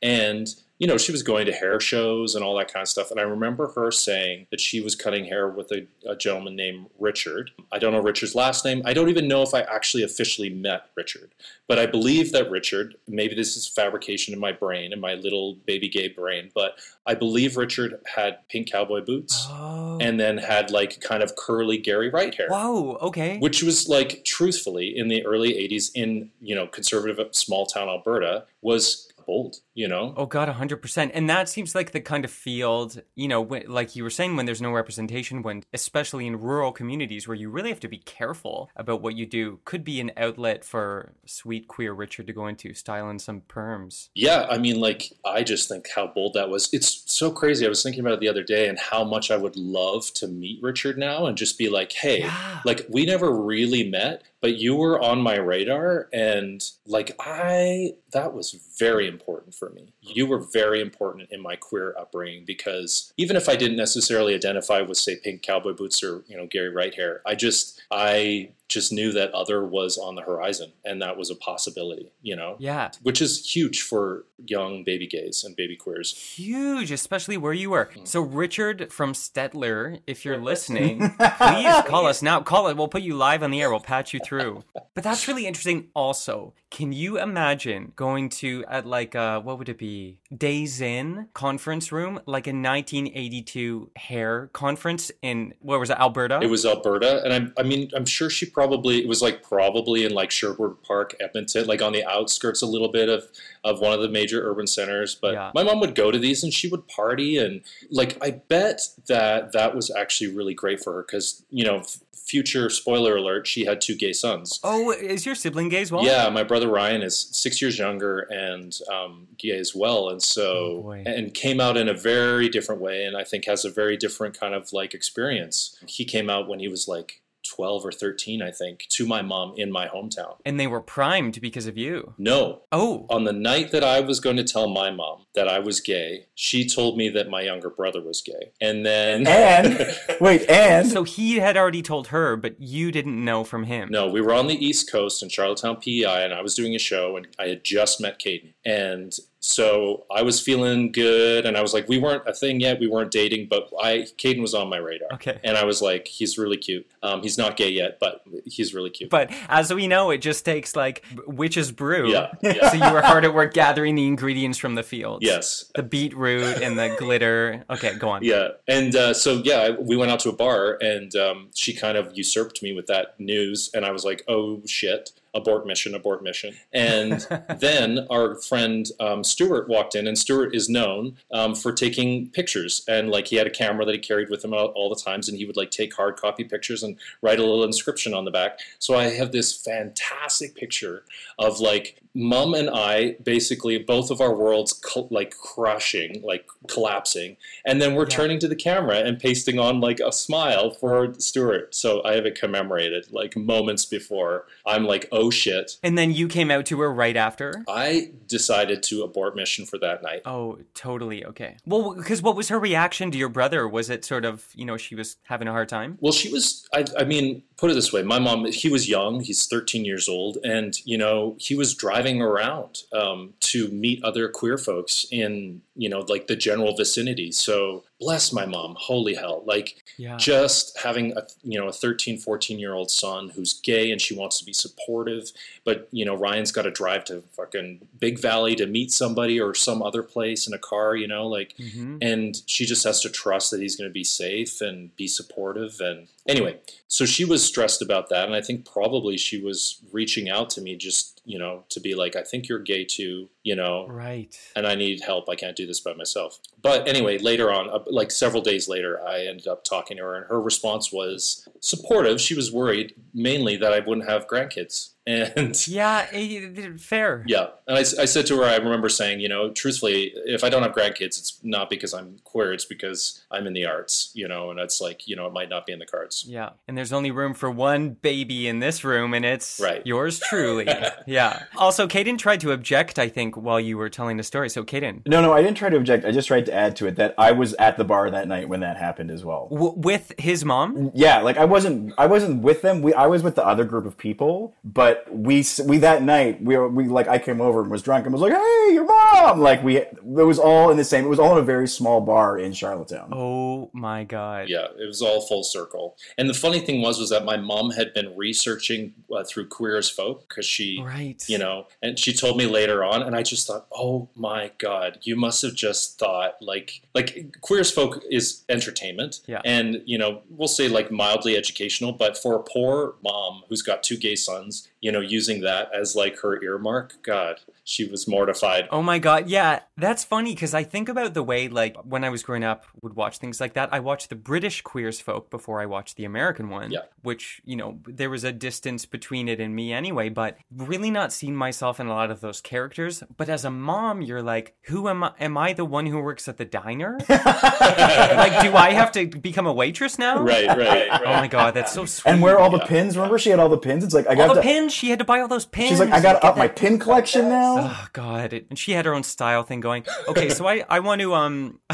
and you know, she was going to hair shows and all that kind of stuff. And I remember her saying that she was cutting hair with a, a gentleman named Richard. I don't know Richard's last name. I don't even know if I actually officially met Richard, but I believe that Richard. Maybe this is fabrication in my brain, in my little baby gay brain, but I believe Richard had pink cowboy boots Oh. and then had like kind of curly Gary Wright hair. Whoa. Okay. Which was like, truthfully, in the early '80s in you know conservative small town Alberta, was bold. You know, Oh God, hundred percent. And that seems like the kind of field, you know, when, like you were saying, when there's no representation, when especially in rural communities where you really have to be careful about what you do, could be an outlet for sweet queer Richard to go into, styling some perms. Yeah, I mean, like, I just think how bold that was. It's so crazy. I was thinking about it the other day and how much I would love to meet Richard now and just be like, hey, Yeah. like, we never really met, but you were on my radar. And, like, I, that was very important for me. You were very important in my queer upbringing because even if I didn't necessarily identify with, say, pink cowboy boots or, you know, Gary Wright hair, I just, I, just knew that other was on the horizon and that was a possibility, you know? Yeah. which is huge for young baby gays and baby queers. Huge, especially where you were. Mm. So, Richard from Stettler, if you're *laughs* listening, please call us now. Call it. We'll put you live on the air. We'll patch you through. But that's really interesting. Also, can you imagine going to at like uh what would it be? Days In conference room, like a 1982 hair conference in where was it? Alberta. It was Alberta, and I'm, I mean, I'm sure she probably it was like probably in like Sherwood Park, Edmonton, like on the outskirts a little bit of of one of the major urban centers. But Yeah. my mom would go to these, and she would party, and like I bet that that was actually really great for her because you know, future spoiler alert, she had two gay sons. Oh, is your sibling gay as well? Yeah, my brother Ryan is six years younger and um, gay as well, and Oh, so boy. and came out in a very different way, and I think has a very different kind of like experience. He came out when he was like twelve or thirteen, I think, to my mom in my hometown. And they were primed because of you. No, Oh. on the night that I was going to tell my mom that I was gay, she told me that my younger brother was gay, and then And *laughs* wait, and So he had already told her, but you didn't know from him. No, we were on the East Coast in Charlottetown, PEI, and I was doing a show, and I had just met Caden, and so I was feeling good, and I was like, we weren't a thing yet, we weren't dating, but I Caden was on my radar, Okay. and I was like, he's really cute. Um, he's not gay yet, but he's really cute. But as we know, it just takes like witch's brew. Yeah, *laughs* yeah. So you were hard at work gathering the ingredients from the fields. yes, The beetroot and the glitter. Okay, go on. Yeah, and uh, so yeah, we went out to a bar, and um, she kind of usurped me with that news, and I was like, "Oh shit." Abort mission, abort mission. And *laughs* then our friend um, Stuart walked in, and Stuart is known um, for taking pictures. And like he had a camera that he carried with him all, all the times, and he would like take hard copy pictures and write a little inscription on the back. So I have this fantastic picture of like mom and I basically both of our worlds like crushing, like collapsing, and then we're turning to the camera and pasting on like a smile for Stuart. So I have it commemorated like moments before. I'm like, oh shit. And then you came out to her right after? I decided to abort mission for that night. Oh, totally. Okay. Well, because what was her reaction to your brother? Was it sort of, you know, she was having a hard time? Well, she was. I, I mean, put it this way: my mom. He was young. He's 13 years old, and you know, he was driving around um, to meet other queer folks in you know, like the general vicinity. So bless my mom. Holy hell! Like Yeah. just having a you know a 13, 14 year old son who's gay and she wants to be supportive, but you know Ryan's got to drive to fucking Big Valley to meet somebody or some other place in a car. You know, like Mm-hmm. and she just has to trust that he's going to be safe and be supportive and anyway so she was stressed about that and i think probably she was reaching out to me just you know to be like i think you're gay too you know? Right. and i need help. I can't do this by myself. But anyway later on uh, like several days later i ended up talking to her and her response was supportive. She was worried mainly that i wouldn't have grandkids and *laughs* Yeah, eh, fair. yeah, and I said to her, I remember saying, you know, truthfully, if I don't have grandkids, it's not because I'm queer, it's because I'm in the arts, you know, and it's like, you know, it might not be in the cards. Yeah. And there's only room for one baby in this room, and it's Right. yours truly. *laughs* yeah. Also, Caden tried to object, I think, while you were telling the story. So, Caden, No, no, I didn't try to object. I just tried to add to it that I was at the bar that night when that happened as well. w- with his mom? Yeah, like I wasn't, I wasn't with them. We, I was with the other group of people, but we, we that night, we, were, we like, I came over and was drunk and was like, "Hey, your mom!" Like we, it was all in the same. It was all in a very small bar in Charlottetown. Oh my God. Yeah, it was all full circle. And the funny thing was, was that my mom had been researching uh, through Queer as Folk because she, Right. you know, and she told me later on, and I just thought, oh my god, you must have just thought like, like Queer as Folk is entertainment, Yeah. and you know, we'll say like mildly educational, but for a poor mom who's got two gay sons, you know, using that as like her earmark, God, she was mortified. Oh my god, yeah, that's funny because I think about the way, like, when I was growing up, would watch things like that. I watched the British Queer as Folk before I watched the American one, Yeah. which you know there was a distance between it and me anyway. But really not seeing myself in a lot of those characters. But as a mom, you're like, who am I? Am I the one who works at the diner? *laughs* like, do I have to become a waitress now? Right, right, right. Oh my god, that's so sweet. And where all the pins? Remember, she had all the pins. It's like I all got the to, pins? She had to buy all those pins. She's like, I got to up my pin collection now. Oh God! It, and she had her own style thing going. Okay, so I, I want to um *laughs*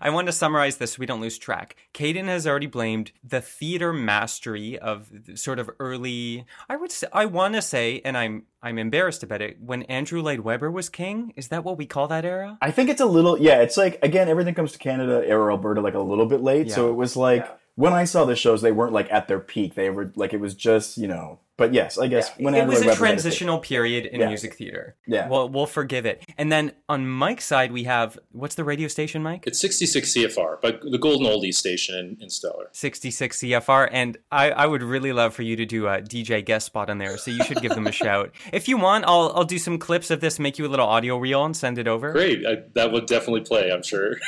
I want to summarize this so we don't lose track. Caden has already blamed the theater mastery of sort of early. I would say I want to say, and I'm I'm embarrassed about it. When Andrew Lloyd Webber was king, is that what we call that era? I think it's a little, yeah. It's like again, everything comes to Canada or Alberta like a little bit late. So it was like when I saw the shows, they weren't like at their peak. They were like it was just you know. But yes, I guess when it was a Webber had his- transitional period in Yeah. music theater. Yeah. Well, we'll forgive it. And then on Mike's side, we have what's the radio station, Mike? It's 66 CFR, but the Golden Oldies station in, in Stettler. 66 CFR, and I, I would really love for you to do a DJ guest spot on there. So you should give them a *laughs* shout. If you want, I'll I'll do some clips of this, make you a little audio reel, and send it over. Great, I, that would definitely play. I'm sure. *laughs*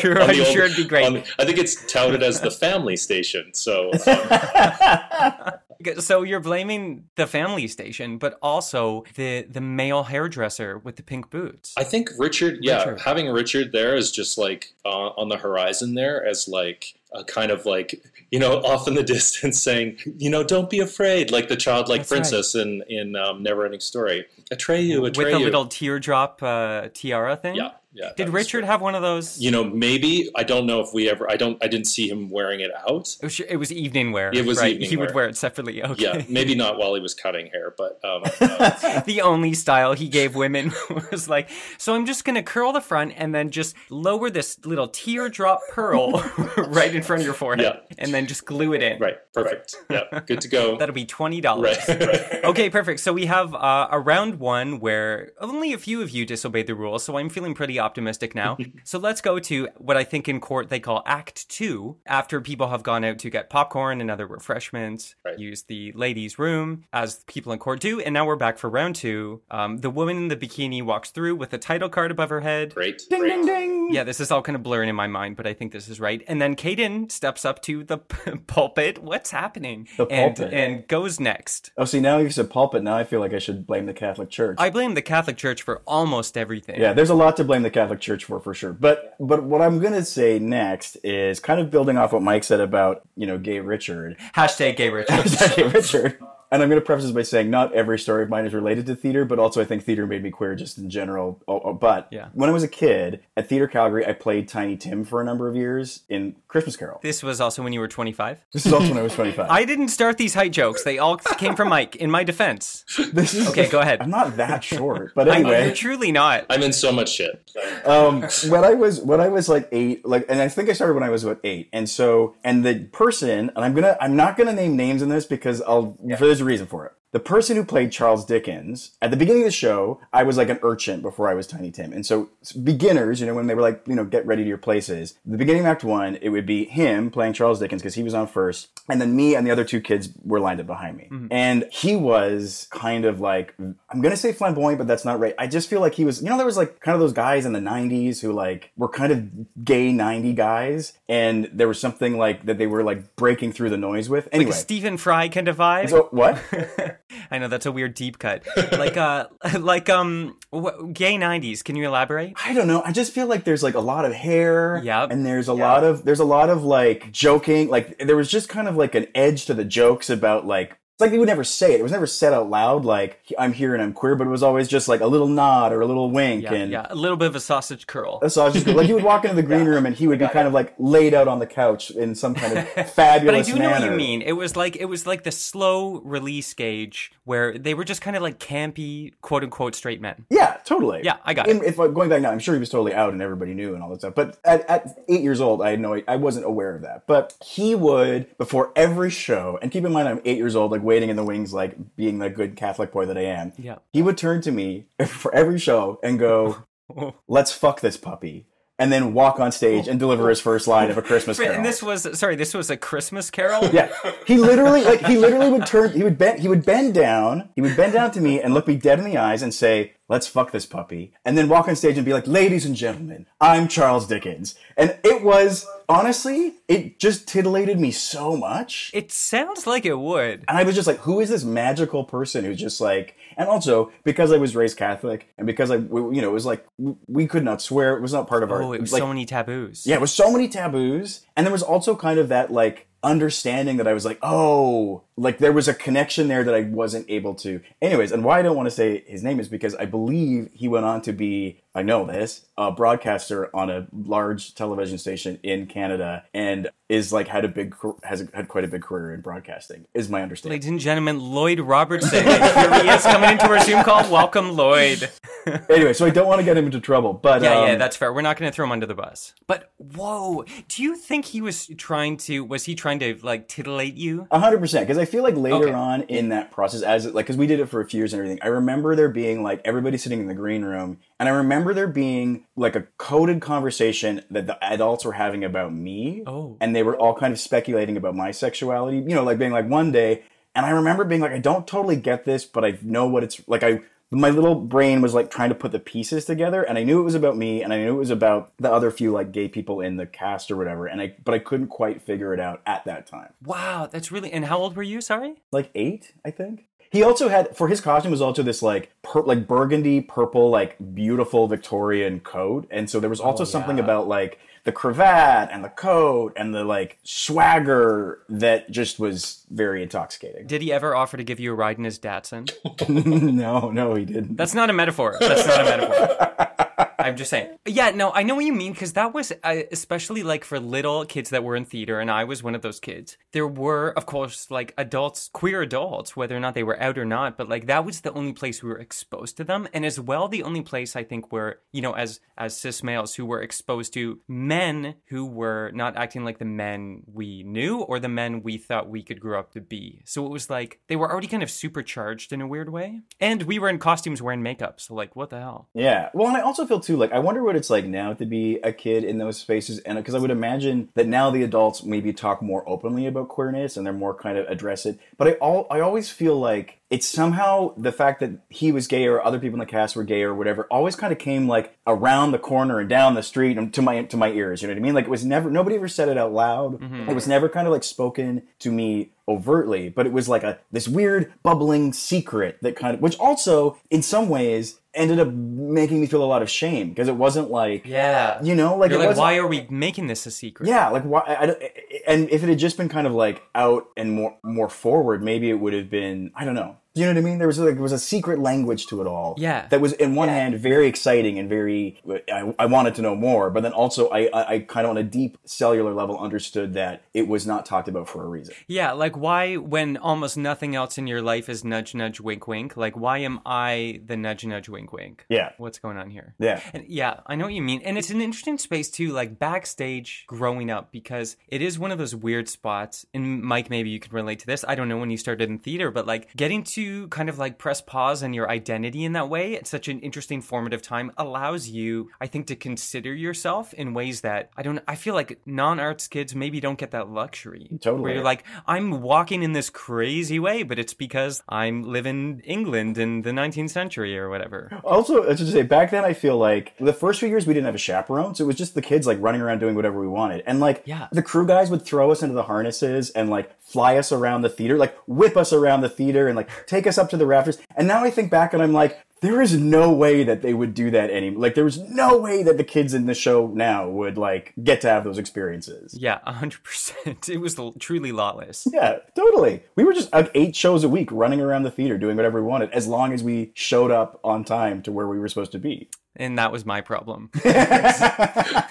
Sure, *laughs* On I'm the sure it'd be great. on- I think it's touted as the family station. So um, So you're blaming the family station, but also the the male hairdresser with the pink boots. I think Richard, yeah, Richard. having Richard there is just like uh, on the horizon there as like a kind of like you know *laughs* off in the distance saying you know don't be afraid like the childlike That's right. princess in in um, Neverending Story. Atreyu, with Atreyu. a little teardrop uh, tiara thing. yeah, yeah. Did Richard have one of those? You know, maybe I don't know if we ever. I don't. I didn't see him wearing it out. it was, it was evening wear. It was right? evening He would wear. wear it separately. Okay. Yeah, maybe not while he was cutting hair, but um, *laughs* uh, the only style he gave women *laughs* was like, so I'm just gonna curl the front and then just lower this little teardrop pearl *laughs* right in front of your forehead, Yeah. and then just glue it in. right, perfect. Yeah, good to go. That'll be twenty dollars. Right, right. Okay, perfect. So we have uh, a round one where only a few of you disobeyed the rules, so I'm feeling pretty optimistic now. *laughs* so let's go to what I think in court they call Act Two. After people have gone out to get popcorn and other refreshments, Right. use the ladies' room as people in court do, and now we're back for round two. Um, the woman in the bikini walks through with a title card above her head. Great. Ding, great. ding, ding. Yeah, this is all kind of blurring in my mind, but I think this is right. And then Caden steps up to the *laughs* pulpit. What's happening? The and, pulpit. and goes next. Oh, see, now you said pulpit. Now I feel like I should blame the Catholic Church. I blame the Catholic Church for almost everything. Yeah, there's a lot to blame the Catholic Church for, for sure. But but what I'm gonna say next is kind of building off what Mike said about you know gay Richard. Hashtag gay Richard. *laughs* gay Richard. And I'm going to preface this by saying not every story of mine is related to theater, but also I think theater made me queer just in general. Oh, oh, but Yeah. when I was a kid at Theater Calgary, I played Tiny Tim for a number of years in Christmas Carol. this was also when you were 25. This is also when I was 25. *laughs* I didn't start these height jokes. They all came from Mike. In my defense, *laughs* this is, Okay, go ahead. I'm not that *laughs* short, but I know anyway. you're truly not. I'm in so much shit. um, when I was when I was like eight, like, and I think I started when I was about eight, and so and the person, and I'm gonna I'm not gonna name names in this because I'll there's a reason for it. The person who played Charles Dickens at the beginning of the show, I was like an urchin before I was Tiny Tim, and so beginners, you know, when they were like, you know, get ready to your places. The beginning of Act One, it would be him playing Charles Dickens because he was on first, and then me and the other two kids were lined up behind me, mm-hmm. and he was kind of like I'm gonna say flamboyant, but that's not right. I just feel like he was, you know, there was like kind of those guys in the '90s who like were kind of gay '90 guys, and there was something like that they were like breaking through the noise with. Like Anyway, a Stephen Fry kind of vibe. so what? *laughs* I know that's a weird deep cut. Like uh, *laughs* like um, what, gay 90s. Can you elaborate? I don't know. I just feel like there's like a lot of hair. Yep. And there's a lot of there's a lot of like joking. Like there was just kind of like an edge to the jokes about like like they would never say it. It was never said out loud like I'm here and I'm queer, but it was always just like a little nod or a little wink Yeah, and yeah, a little bit of a sausage curl. a sausage. like he would walk into the green *laughs* room and he would be kind of like laid out on the couch in some kind of fabulous. *laughs* But I do know what you mean. It was like it was like the slow release gauge where they were just kind of like campy, quote unquote, straight men. Yeah, totally. Yeah, I got And it. If uh, going back now, I'm sure he was totally out and everybody knew and all that stuff. But at, at eight years old, I had no, I wasn't aware of that. But he would before every show, and keep in mind I'm eight years old, like waiting in the wings, like being the good Catholic boy that I am. Yeah. He would turn to me *laughs* for every show and go, *laughs* "Let's fuck this puppy," and then walk on stage and deliver his first line of a Christmas Carol. And this was sorry, this was a Christmas Carol. Yeah, he literally like he literally would turn. He would bend. He would bend down. He would bend down to me and look me dead in the eyes and say, "Let's fuck this puppy," and then walk on stage and be like, "Ladies and gentlemen, I'm Charles Dickens." And it was honestly, it just titillated me so much. It sounds like it would. And I was just like, who is this magical person who's just like, and also because I was raised Catholic and because I, you know, it was like, we- could not swear. It was not part of our, Oh, it was like, so many taboos. yeah, it was so many taboos. And there was also kind of that like understanding that I was like, oh, like there was a connection there that I wasn't able to. Anyways, and why I don't want to say his name is because I believe he went on to be, I know this, a broadcaster on a large television station in Canada and is like had a big, has had quite a big career in broadcasting, is my understanding. Ladies and gentlemen, Lloyd Robertson. Here he is coming into our Zoom call. Welcome, Lloyd. *laughs* anyway, so I don't want to get him into trouble, but Yeah, um, yeah, that's fair. We're not going to throw him under the bus. But whoa, do you think he was trying to? Was he trying to like titillate you? A hundred percent. Because I feel like later Okay. on in that process, as like, because we did it for a few years and everything, I remember there being like everybody sitting in the green room, and I remember there being like a coded conversation that the adults were having about me, Oh. and they were all kind of speculating about my sexuality. You know, like being like one day, and I remember being like, I don't totally get this, but I know what it's like. I my little brain was like trying to put the pieces together and i knew it was about me and i knew it was about the other few like gay people in the cast or whatever and i but i couldn't quite figure it out at that time Wow, that's really. And how old were you? Sorry. like eight, I think. He also had for his costume was also this like per, like burgundy purple like beautiful Victorian coat, and so there was also oh, something yeah. about like the cravat and the coat and the like swagger that just was very intoxicating. Did he ever offer to give you a ride in his Datsun? *laughs* no, no, he didn't. That's not a metaphor. That's not a metaphor. *laughs* I'm just saying. Yeah, no, I know what you mean because that was uh, especially like for little kids that were in theater, and I was one of those kids. There were, of course, like adults, queer adults, whether or not they were out or not, but like that was the only place we were exposed to them, and as well the only place I think where you know, as as cis males who were exposed to men who were not acting like the men we knew or the men we thought we could grow up to be. So it was like they were already kind of supercharged in a weird way, and we were in costumes wearing makeup. So like, what the hell? Yeah. Well, and I also feel too too. Like, I wonder what it's like now to be a kid in those spaces, and because I would imagine that now the adults maybe talk more openly about queerness and they're more kind of address it. But I all I always feel like it's somehow the fact that he was gay or other people in the cast were gay or whatever always kind of came like around the corner and down the street and to my to my ears. You know what I mean? Like it was never nobody ever said it out loud. Mm-hmm. It was never kind of like spoken to me overtly, but it was like a this weird bubbling secret that kind of which also in some ways ended up making me feel a lot of shame because it wasn't like Yeah. you know like You're it like, why are we making this a secret? yeah, like why? I, don't- and if it had just been kind of like out and more more forward, maybe it would have been. I don't know. You know what I mean? There was like there was a secret language to it all. Yeah. that was in one hand very exciting and very. I, I wanted to know more, but then also I, I, I kind of on a deep cellular level understood that it was not talked about for a reason. Yeah, like why, when almost nothing else in your life is nudge, nudge, wink, wink, like why am I the nudge, nudge, wink, wink? Yeah. What's going on here? Yeah. And yeah, I know what you mean. And it's an interesting space too, like backstage growing up, because it is one of those weird spots. And Mike, maybe you can relate to this. I don't know when you started in theater, but like getting to kind of like press pause on your identity in that way at such an interesting formative time allows you, I think, to consider yourself in ways that I don't, I feel like non arts kids maybe don't get that luxury. Totally. Where you're like, I'm walking in this crazy way, but it's because I'm living in England in the 19th century or whatever. Also, as to say, back then I feel like the first few years we didn't have a chaperone, so it was just the kids like running around doing whatever we wanted. And like Yeah. the crew guys would throw us into the harnesses and like fly us around the theater, like whip us around the theater and like take us up to the rafters. And now I think back and I'm like, there is no way that they would do that any like there was no way that the kids in the show now would like get to have those experiences. Yeah, 100%. *laughs* It was truly lawless. Yeah, totally. We were just like eight shows a week running around the theater doing whatever we wanted as long as we showed up on time to where we were supposed to be. And that was my problem. *laughs* I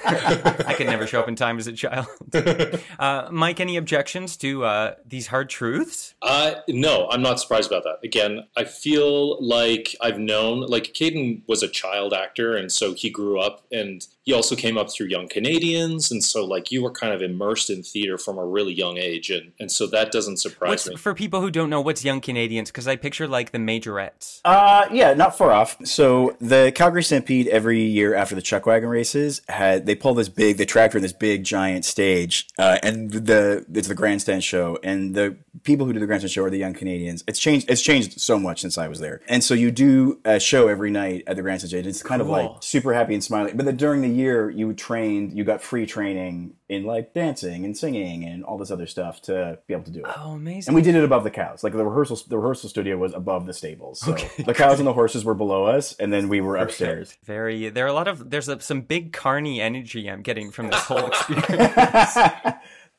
could never show up in time as a child. *laughs* Uh, Mike, any objections to uh, these hard truths? Uh, no, I'm not surprised about that. Again, I feel like I've known, like, Caden was a child actor, and so he grew up, and he also came up through Young Canadians, and so, like, you were kind of immersed in theater from a really young age, and, and so that doesn't surprise What's, me. for people who don't know, what's Young Canadians? Because I picture like the majorettes. Uh, yeah, not far off. So the Calgary Stampede every year after the chuck wagon races had they pull this big the tractor in this big giant stage, uh, and the it's the grandstand show, and the people who do the grandstand show are the young Canadians. It's changed. It's changed so much since I was there, and so you do a show every night at the grandstand stage. It's kind of like super happy and smiling. But then during the year, you trained, you got free training in like dancing and singing and all this other stuff to be able to do it. Oh, amazing. And we did it above the cows. Like the rehearsal, the rehearsal studio was above the stables. So the cows and the horses were below us, and then we were upstairs. Very. There are a lot of. There's a, some big carny energy I'm getting from this whole *laughs* experience.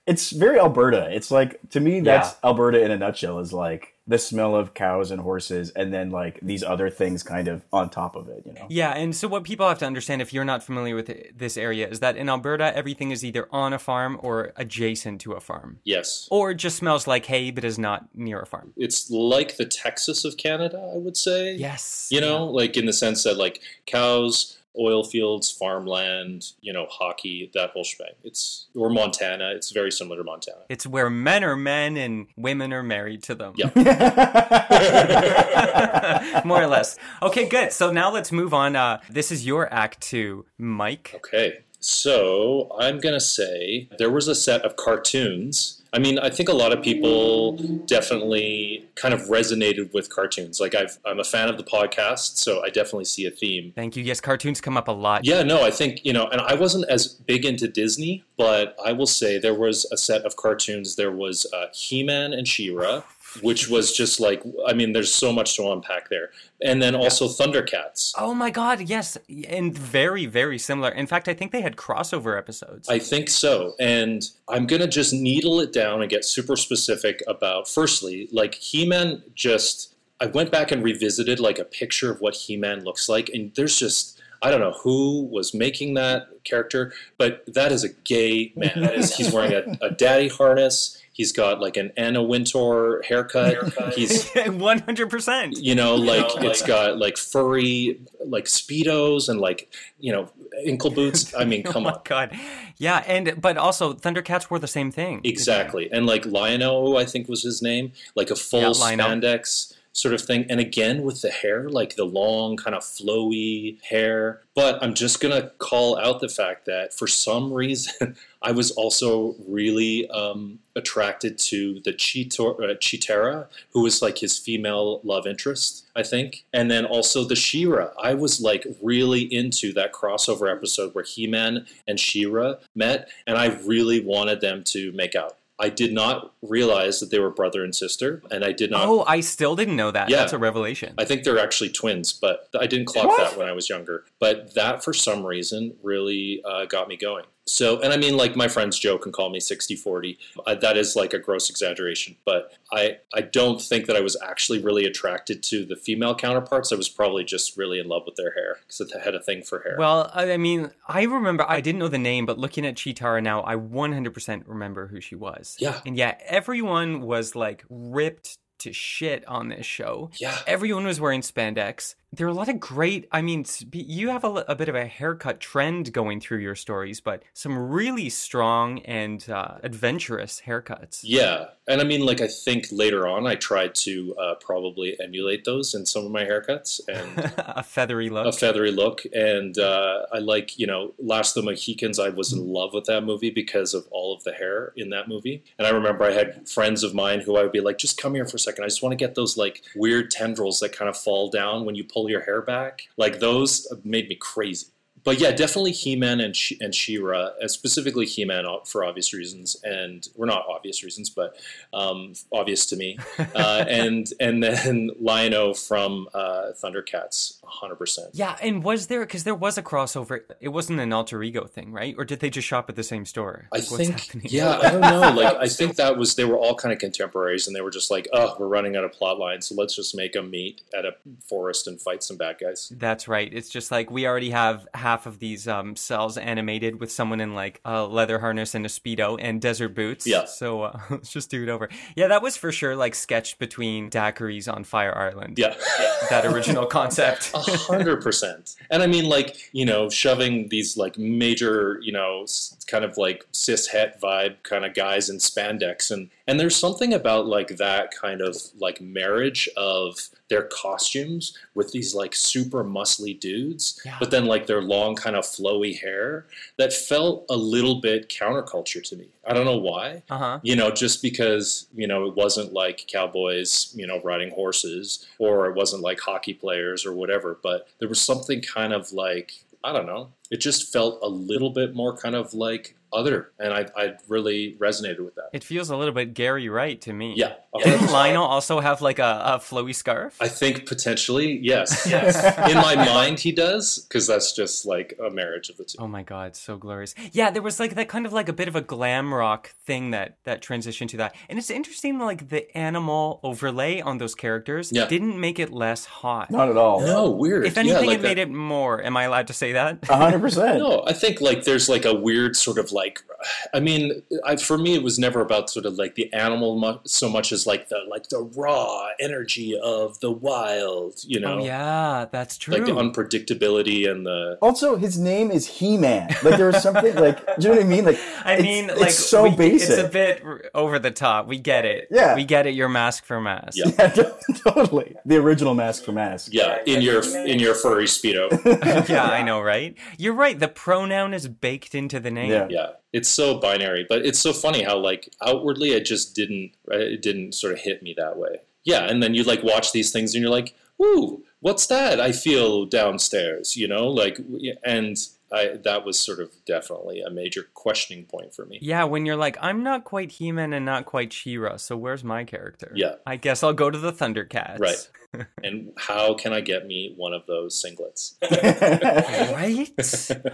It's very Alberta. It's like to me, that's Yeah. Alberta in a nutshell. Is like the smell of cows and horses, and then like these other things kind of on top of it. You know. yeah, and so what people have to understand, if you're not familiar with this area, is that in Alberta, everything is either on a farm or adjacent to a farm, yes. or it just smells like hay but is not near a farm. It's like the Texas of Canada, I would say. Yes. You know, like in the sense that, like, cows, oil fields, farmland, you know, hockey, that whole shebang. It's, or Montana, it's very similar to Montana. It's where men are men and women are married to them. Yeah. *laughs* More or less. Okay, good. So now let's move on. Uh, this is your act two, Mike. Okay. So I'm going to say there was a set of cartoons. I mean, I think a lot of people definitely kind of resonated with cartoons. Like, I've, I'm a fan of the podcast, so I definitely see a theme. Thank you. Yes, cartoons come up a lot. Yeah, no, I think, you know, and I wasn't as big into Disney, but I will say there was a set of cartoons. There was uh, He Man and She Ra, which was just like, I mean, there's so much to unpack there. And then also Thundercats. Oh my god, yes. And very, very similar. In fact, I think they had crossover episodes. I think so. And I'm going to just needle it down and get super specific about, firstly, like He Man just, I went back and revisited like a picture of what He Man looks like. And there's just, I don't know who was making that character, but that is a gay man. That is, he's wearing a, a daddy harness. He's got like an Anna Wintour haircut. He's *laughs* 100%. you know, like it's got like furry like speedos and like you know ankle *laughs* boots. I mean, come oh on. god. Yeah, and but also Thundercats were the same thing. Exactly. And like Lion-O, I think was his name, like a full Yeah, spandex sort of thing. And again, with the hair, like the long, kind of flowy hair. But I'm just going to call out the fact that for some reason, *laughs* I was also really um, attracted to the Chitor- uh, Cheetara, who was like his female love interest, I think. And then also the She-Ra. I was like really into that crossover episode where He Man and She-Ra met, and I really wanted them to make out. I did not realize that they were brother and sister, and I did not. Oh, I still didn't know that. Yeah. That's a revelation. I think they're actually twins, but I didn't clock What? that when I was younger. But that, for some reason, really uh, got me going. So, and I mean, like my friends joke and call me 60 40. Uh, that is like a gross exaggeration, but I, I don't think that I was actually really attracted to the female counterparts. I was probably just really in love with their hair because I had a thing for hair. Well, I mean, I remember, I didn't know the name, but looking at Cheetara now, I 100% remember who she was. Yeah. And yeah, everyone was like ripped to shit on this show. Yeah. Everyone was wearing spandex. There are a lot of great, I mean, you have a, a bit of a haircut trend going through your stories, but some really strong and uh, adventurous haircuts. Yeah, and I mean, like I think later on, I tried to uh, probably emulate those in some of my haircuts and *laughs* a feathery look. a feathery look. And uh, I like, you know, Last of the Mohicans. I was in love with that movie because of all of the hair in that movie. And I remember I had friends of mine who I would be like, "Just come here for a second. I just want to get those like weird tendrils that kind of fall down when you pull your hair back. Like those made me crazy." But yeah, definitely He-Man and She- and She-Ra, specifically He-Man for obvious reasons, and we're not obvious reasons, but um, obvious to me. *laughs* Uh, and and then Lion-O from uh, Thundercats, hundred percent. yeah, and was there, because there was a crossover, it wasn't an alter ego thing, right? Or did they just shop at the same store? I Like, what's think, happening? yeah, I don't know. Like, I think that was they were all kind of contemporaries, and they were just like, "Oh, we're running out of plot lines, so let's just make them meet at a forest and fight some bad guys." That's right. It's just like we already have half of these um, cells animated with someone in like a leather harness and a speedo and desert boots. Yeah. So uh, *laughs* let's just do it over. Yeah, that was for sure like sketched between daiquiris on Fire Island. Yeah. *laughs* That original concept. *laughs* A hundred percent. And I mean, like, you know, shoving these like major, you know, kind of like cis het vibe kind of guys in spandex. And, and there's something about like that kind of like marriage of their costumes with these like super muscly dudes, Yeah. but then like their long kind of flowy hair that felt a little bit counterculture to me. I don't know why Uh huh. you know, just because, you know, it wasn't like cowboys, you know, riding horses or it wasn't like hockey players or whatever, but there was something kind of like, I don't know, it just felt a little bit more kind of like other. And I, I really resonated with that. It feels a little bit Gary Wright to me. Yeah. Didn't Lion-O also have like a, a flowy scarf? I think potentially, yes. *laughs* Yes. In my mind, he does, because that's just like a marriage of the two. Oh my god, so glorious. Yeah, there was like that kind of like a bit of a glam rock thing that that transitioned to that. And it's interesting like the animal overlay on those characters Yeah. didn't make it less hot. Not at all. No, weird. If anything yeah, like it that- made it more. Am I allowed to say that? A hundred percent. No, I think like there's like a weird sort of like, I mean, I, for me it was never about sort of like the animal mu- so much as like the like the raw energy of the wild, you oh, know, Oh yeah, that's true. like the unpredictability and the Also, his name is He Man. Like there was something like, do you know what I mean? Like, *laughs* I it's- mean, it's like so we- basic. It's a bit over the top. We get it. Yeah. we get it. Your masc for masc. Yeah. Yeah, *laughs* totally. The original Masc for Masc. yeah in your in your furry speedo. *laughs* yeah, I know, right? You're right. The pronoun is baked into the name. Yeah. yeah, it's so binary, but it's so funny how like outwardly it just didn't it didn't sort of hit me that way. Yeah, and then you like watch these things and you're like, "Ooh, what's that?" I feel downstairs, you know, like and I that was sort of definitely a major questioning point for me. Yeah, when you're like, I'm not quite He-Man and not quite She-Ra, so where's my character? Yeah. I guess I'll go to the Thundercats. Right. *laughs* And how can I get me one of those singlets? *laughs* Right?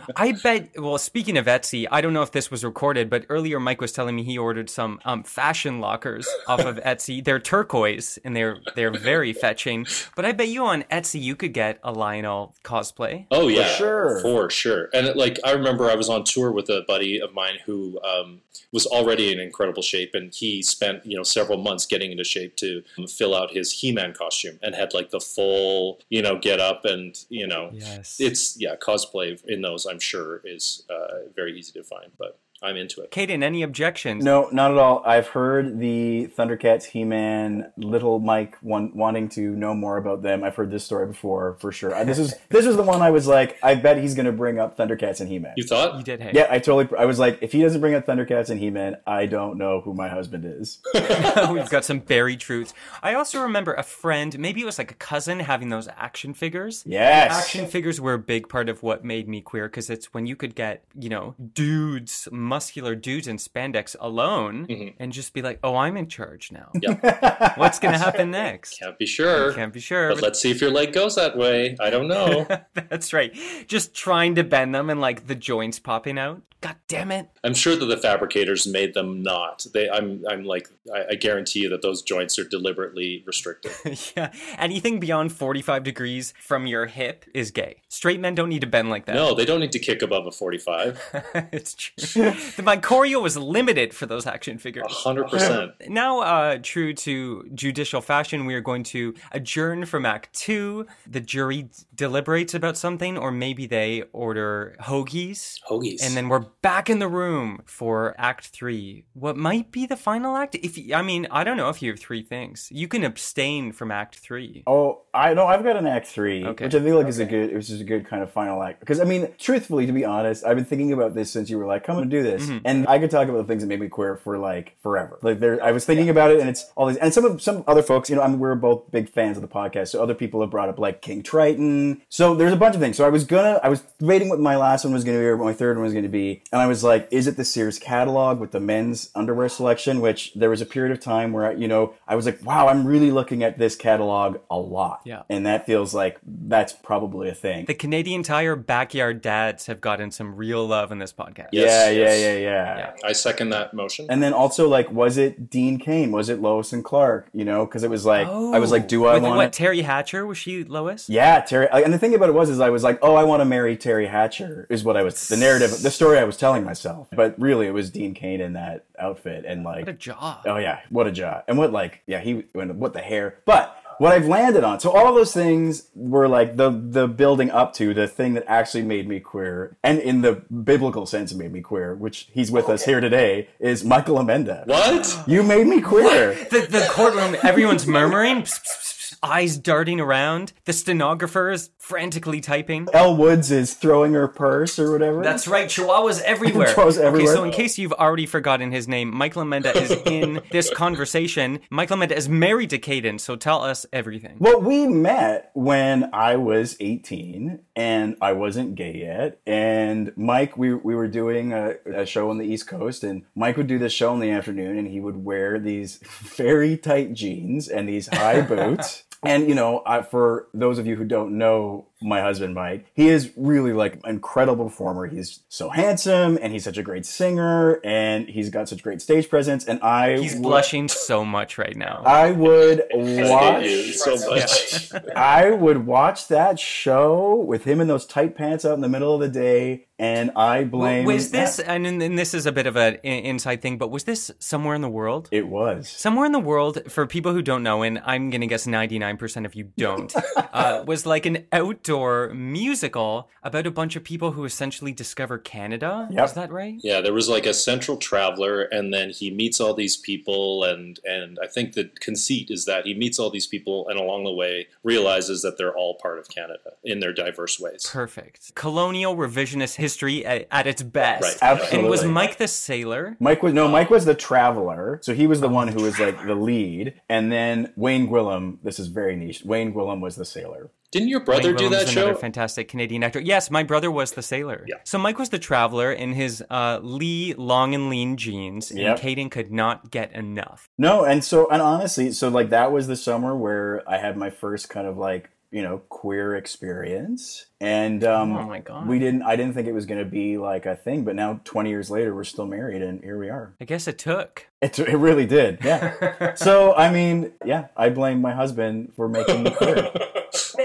*laughs* I bet. Well, speaking of Etsy, I don't know if this was recorded, but earlier Mike was telling me he ordered some um, fashion lockers off of Etsy. They're turquoise and they're they're very fetching. But I bet you on Etsy you could get a Lion-O cosplay. Oh yeah, sure. for sure. And it, like I remember, I was on tour with a buddy of mine who um, was already in incredible shape, and he spent you know several months getting into shape to um, fill out his He-Man costume, and had like the full you know get up, and you know Yes. it's yeah cosplay in those I'm sure is uh, very easy to find, but I'm into it. Caden, any objections? No, not at all. I've heard the Thundercats, He-Man, Little Mike want, wanting to know more about them. I've heard this story before for sure. I- This is this is the one I was like, I bet he's going to bring up Thundercats and He-Man. You thought? You did, hey. Yeah, I totally. I was like, if he doesn't bring up Thundercats and He-Man, I don't know who my husband is. *laughs* *laughs* We've got some buried truths. I also remember a friend, maybe it was like a cousin, having those action figures. Yes. Action figures were a big part of what made me queer because it's when you could get, you know, dudes, muscular dudes in spandex alone mm-hmm. and just be like, oh, I'm in charge now. Yeah. *laughs* What's going to happen next? Can't be sure. Can't be sure. But let's see if your leg goes that way. I don't know. *laughs* That's right. Just trying to bend them and like the joints popping out. God damn it. I'm sure that the fabricators made them not. They, I'm, I'm like, I, I guarantee you that those joints are deliberately restricted. *laughs* yeah. Anything beyond 45 degrees from your hip is gay. Straight men don't need to bend like that. No, they don't need to kick above a 45. *laughs* it's true. The- My choreo was limited for those action figures. hundred percent. *laughs* Now, uh, true to judicial fashion, we are going to adjourn from Act Two. The jury deliberates about something, or maybe they order hoagies. Hoagies. And then we're back in the room for Act Three. What might be the final act? If I mean, I don't know if you have three things. You can abstain from Act Three. Oh, I know. I've got an act three, Okay. which I feel like is a good, which is a good kind of final act. Because I mean, truthfully, to be honest, I've been thinking about this since you were like, "Come and do this," Mm-hmm. and I could talk about the things that made me queer for like forever. Like there, I was thinking about it, and it's all these, and some of some other folks, you know, I mean, we're both big fans of the podcast, so other people have brought up like King Triton. So there's a bunch of things. So I was gonna, I was debating what my last one was gonna be or what my third one was gonna be, and I was like, is it the Sears catalog with the men's underwear selection? Which there was a period of time where I, you know, I was like, wow, I'm really looking at this catalog a lot. Yeah. And that feels like that's probably a thing. The Canadian Tire backyard dads have gotten some real love in this podcast. Yes, yeah, yes. yeah, yeah, yeah, I second that motion. And then also like, was it Dean Cain? Was it Lois and Clark? You know, because it was like, I was like, oh. do I want what Teri Hatcher was she Lois? Yeah, Teri. And the thing about it was, is I was like, oh, I want to marry Teri Hatcher. Is what I was the narrative, the story I was telling myself. But really, it was Dean Cain in that outfit, and like, What a job. oh yeah, what a job, and what like, yeah, he, and what the hair, but. What I've landed on, so all those things were like the the building up to the thing that actually made me queer, and in the biblical sense, made me queer, which he's with us here today, is Michael Lomenda. what? You made me queer. the, the courtroom, everyone's murmuring, pss, pss, pss, eyes darting around. The stenographer is frantically typing. Elle Woods is throwing her purse or whatever. That's right, Chihuahuas everywhere. *laughs* Chihuahuas everywhere. Okay, so in case you've already forgotten his name, Michael Lomenda is *laughs* in this conversation. Michael Lomenda is married to Caden, so tell us everything. Well, we met when I was 18 and I wasn't gay yet. And Mike, we, we were doing a, a show on the East Coast, and Mike would do this show in the afternoon, and he would wear these *laughs* very tight jeans and these high boots. And, you know, I, for those of you who don't know my husband, Mike, he is really like an incredible performer. He's so handsome and he's such a great singer and he's got such great stage presence. And I. He's would- blushing so much right now. I would *laughs* watch. so much. *laughs* I would watch that show with him in those tight pants out in the middle of the day, and I blame. was this, and, and this is a bit of an inside thing, but was this somewhere in the world? It was. Somewhere in the world, for people who don't know, and I'm going to guess 99% of you don't, *laughs* uh, was like an outdoor musical about a bunch of people who essentially discover Canada. Yep. Is that right? Yeah, there was like a central traveler, and then he meets all these people, and and I think the conceit is that he meets all these people, and along the way realizes that they're all part of Canada in their diverse ways. Perfect. Colonial revisionist history at, at its best. Right. Absolutely. And was Mike the sailor? Mike was no. Uh, Mike was the traveler, so he was the oh, one who was like the lead, and then Wayne Gwillem. This is very niche. Wayne Gwillem was the sailor. Didn't your brother Wayne do Williams that is another show? fantastic Canadian actor. Yes, my brother was the sailor. Yeah. So Mike was the traveler in his uh, Lee long and lean jeans, and Yep. Caden could not get enough. No, and so and honestly, so like that was the summer where I had my first kind of like you know queer experience, and um, Oh my God. we didn't. I didn't think it was going to be like a thing, but now twenty years later, we're still married, and here we are. I guess it took. It, it really did, yeah. *laughs* so I mean, yeah, I blame my husband for making me queer. *laughs*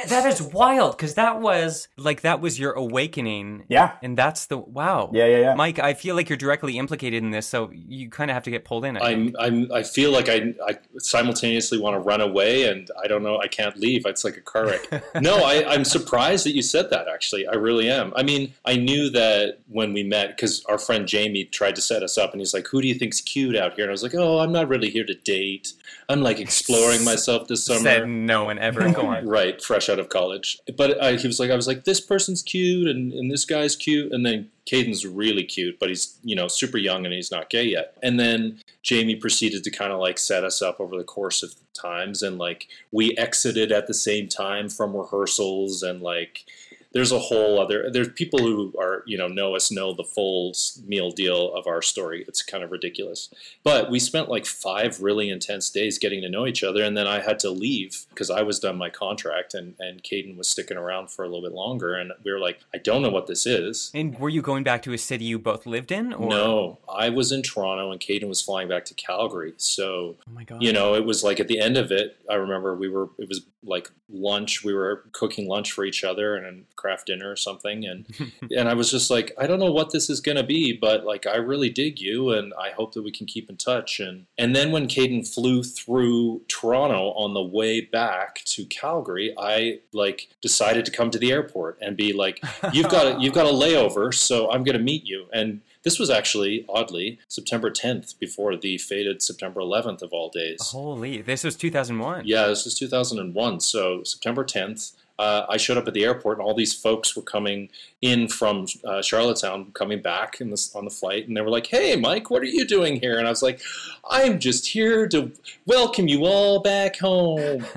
That is wild because that was like that was your awakening. Yeah. And that's the wow. Yeah, yeah, yeah. Mike, I feel like you're directly implicated in this, so you kind of have to get pulled in. I I'm, I'm, I feel like I, I simultaneously want to run away, and I don't know, I can't leave. It's like a car wreck. *laughs* no, I, I'm surprised that you said said that actually. I really am. I mean, I knew that when we met because our friend Jamie tried to set us up, and he's like, "Who do you think's cute out here?" And I was like, "Oh, I'm not really here to date. I'm like exploring myself this summer." Said no one ever. Go on. *laughs* right, fresh out of college. But I, he was like, I was like, this person's cute, and, and this guy's cute, and then Caden's really cute, but he's you know super young and he's not gay yet. And then Jamie proceeded to kind of like set us up over the course of times, and like we exited at the same time from rehearsals, and like there's a whole other there's people who are you know know us know the full meal deal of our story it's kind of ridiculous but we spent like five really intense days getting to know each other and then i had to leave because i was done my contract and and Caden was sticking around for a little bit longer and we were like i don't know what this is And were you going back to a city you both lived in? Or? no i was in toronto and Caden was flying back to calgary so Oh my god. you know it was like at the end of it i remember we were it was like lunch we were cooking lunch for each other and craft dinner or something and *laughs* and i was just like i don't know what this is going to be but like i really dig you and i hope that we can keep in touch and and then when Caden flew through toronto on the way back to calgary i like decided to come to the airport and be like you've got a, *laughs* you've got a layover so i'm going to meet you and this was actually oddly September 10th before the fated September 11th of all days. Holy, this was 2001. Yeah, this is 2001. So September 10th, uh, I showed up at the airport, and all these folks were coming in from uh, Charlottetown, coming back in this, on the flight, and they were like, "Hey, Mike, what are you doing here?" And I was like, "I'm just here to welcome you all back home," *laughs*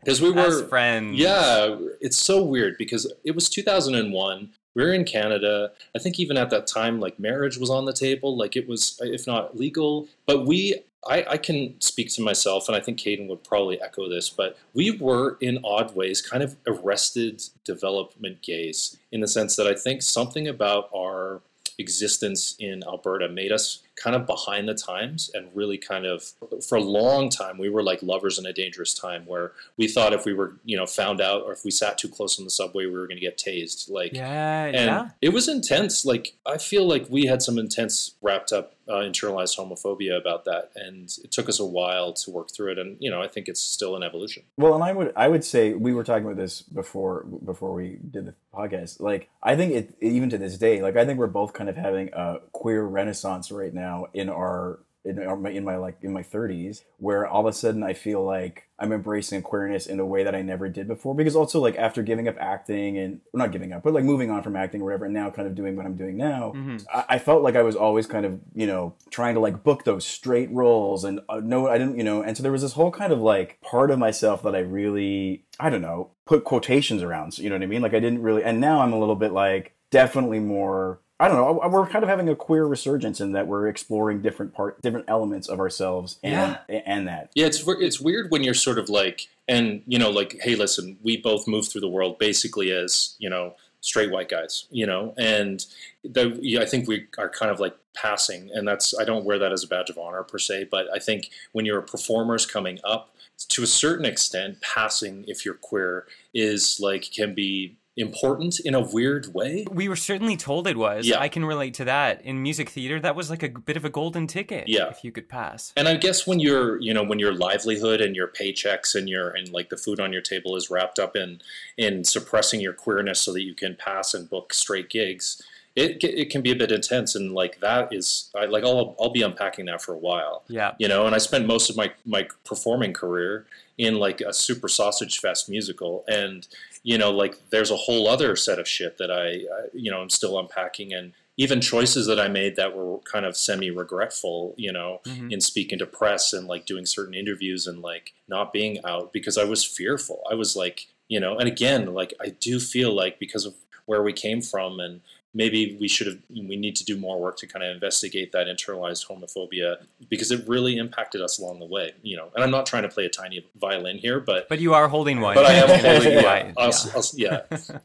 because we As were friends. yeah, it's so weird because it was 2001. We were in Canada. I think even at that time, like marriage was on the table. Like it was, if not legal, but we. I, I can speak to myself, and I think Caden would probably echo this, but we were in odd ways kind of arrested development gays in the sense that I think something about our existence in Alberta made us kind of behind the times and really kind of for a long time we were like lovers in a dangerous time where we thought if we were you know found out or if we sat too close on the subway we were going to get tased like Yeah, and yeah. it was intense like i feel like we had some intense wrapped up uh, internalized homophobia about that and it took us a while to work through it and you know i think it's still an evolution Well, and I would I would say we were talking about this before before we did the podcast. Like I think it even to this day, like I think we're both kind of having a queer renaissance right now in our in, in my like in my 30s where all of a sudden I feel like I'm embracing queerness in a way that I never did before because also like after giving up acting and well, not giving up but like moving on from acting or whatever and now kind of doing what I'm doing now I, I felt like I was always kind of you know trying to like book those straight roles and uh, no I didn't you know and so there was this whole kind of like part of myself that I really I don't know put quotations around so you know what I mean? Like I didn't really and now I'm a little bit like definitely more I don't know. We're kind of having a queer resurgence in that we're exploring different part, different elements of ourselves, and and that. Yeah, it's it's weird when you're sort of like, and you know, like, hey, listen, we both move through the world basically as you know straight white guys, you know, and the, yeah, I think we are kind of like passing, and that's I don't wear that as a badge of honor per se, but I think when you're a performers coming up, to a certain extent, passing if you're queer is like can be important in a weird way. We were certainly told it was. Yeah. I can relate to that. In music theater, that was like a bit of a golden ticket. Yeah. If you could pass. And I guess when your you know when your livelihood and your paychecks and your and like the food on your table is wrapped up in in suppressing your queerness so that you can pass and book straight gigs, it it can be a bit intense and like that is I, like I'll I'll be unpacking that for a while. Yeah. You know, and I spent most of my my performing career in like a super sausage fest musical and you know like there's a whole other set of shit that I, I you know I'm still unpacking and even choices that I made that were kind of semi regretful, you know, Mhm. in speaking to press and like doing certain interviews and like not being out because I was fearful. I was like, you know, and again, like I do feel like because of where we came from and maybe we should have we need to do more work to kind of investigate that internalized homophobia because it really impacted us along the way, you know. And I'm not trying to play a tiny violin here, but But you are holding one. but I am *laughs* holding Yeah. yeah, I'll, I'll, yeah.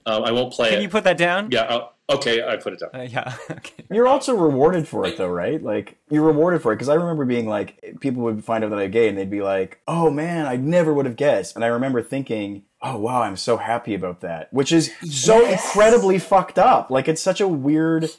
Um, *laughs* I won't play Can it. you put that down? yeah, I'll, okay, I put it down. Uh, yeah. *laughs* okay. You're also rewarded for it, though, right? Like you're rewarded for it because I remember being like, people would find out that I'm gay, and they'd be like, "Oh man, I never would have guessed." And I remember thinking, "Oh wow, I'm so happy about that," which is so incredibly fucked up. Like it's such a weird,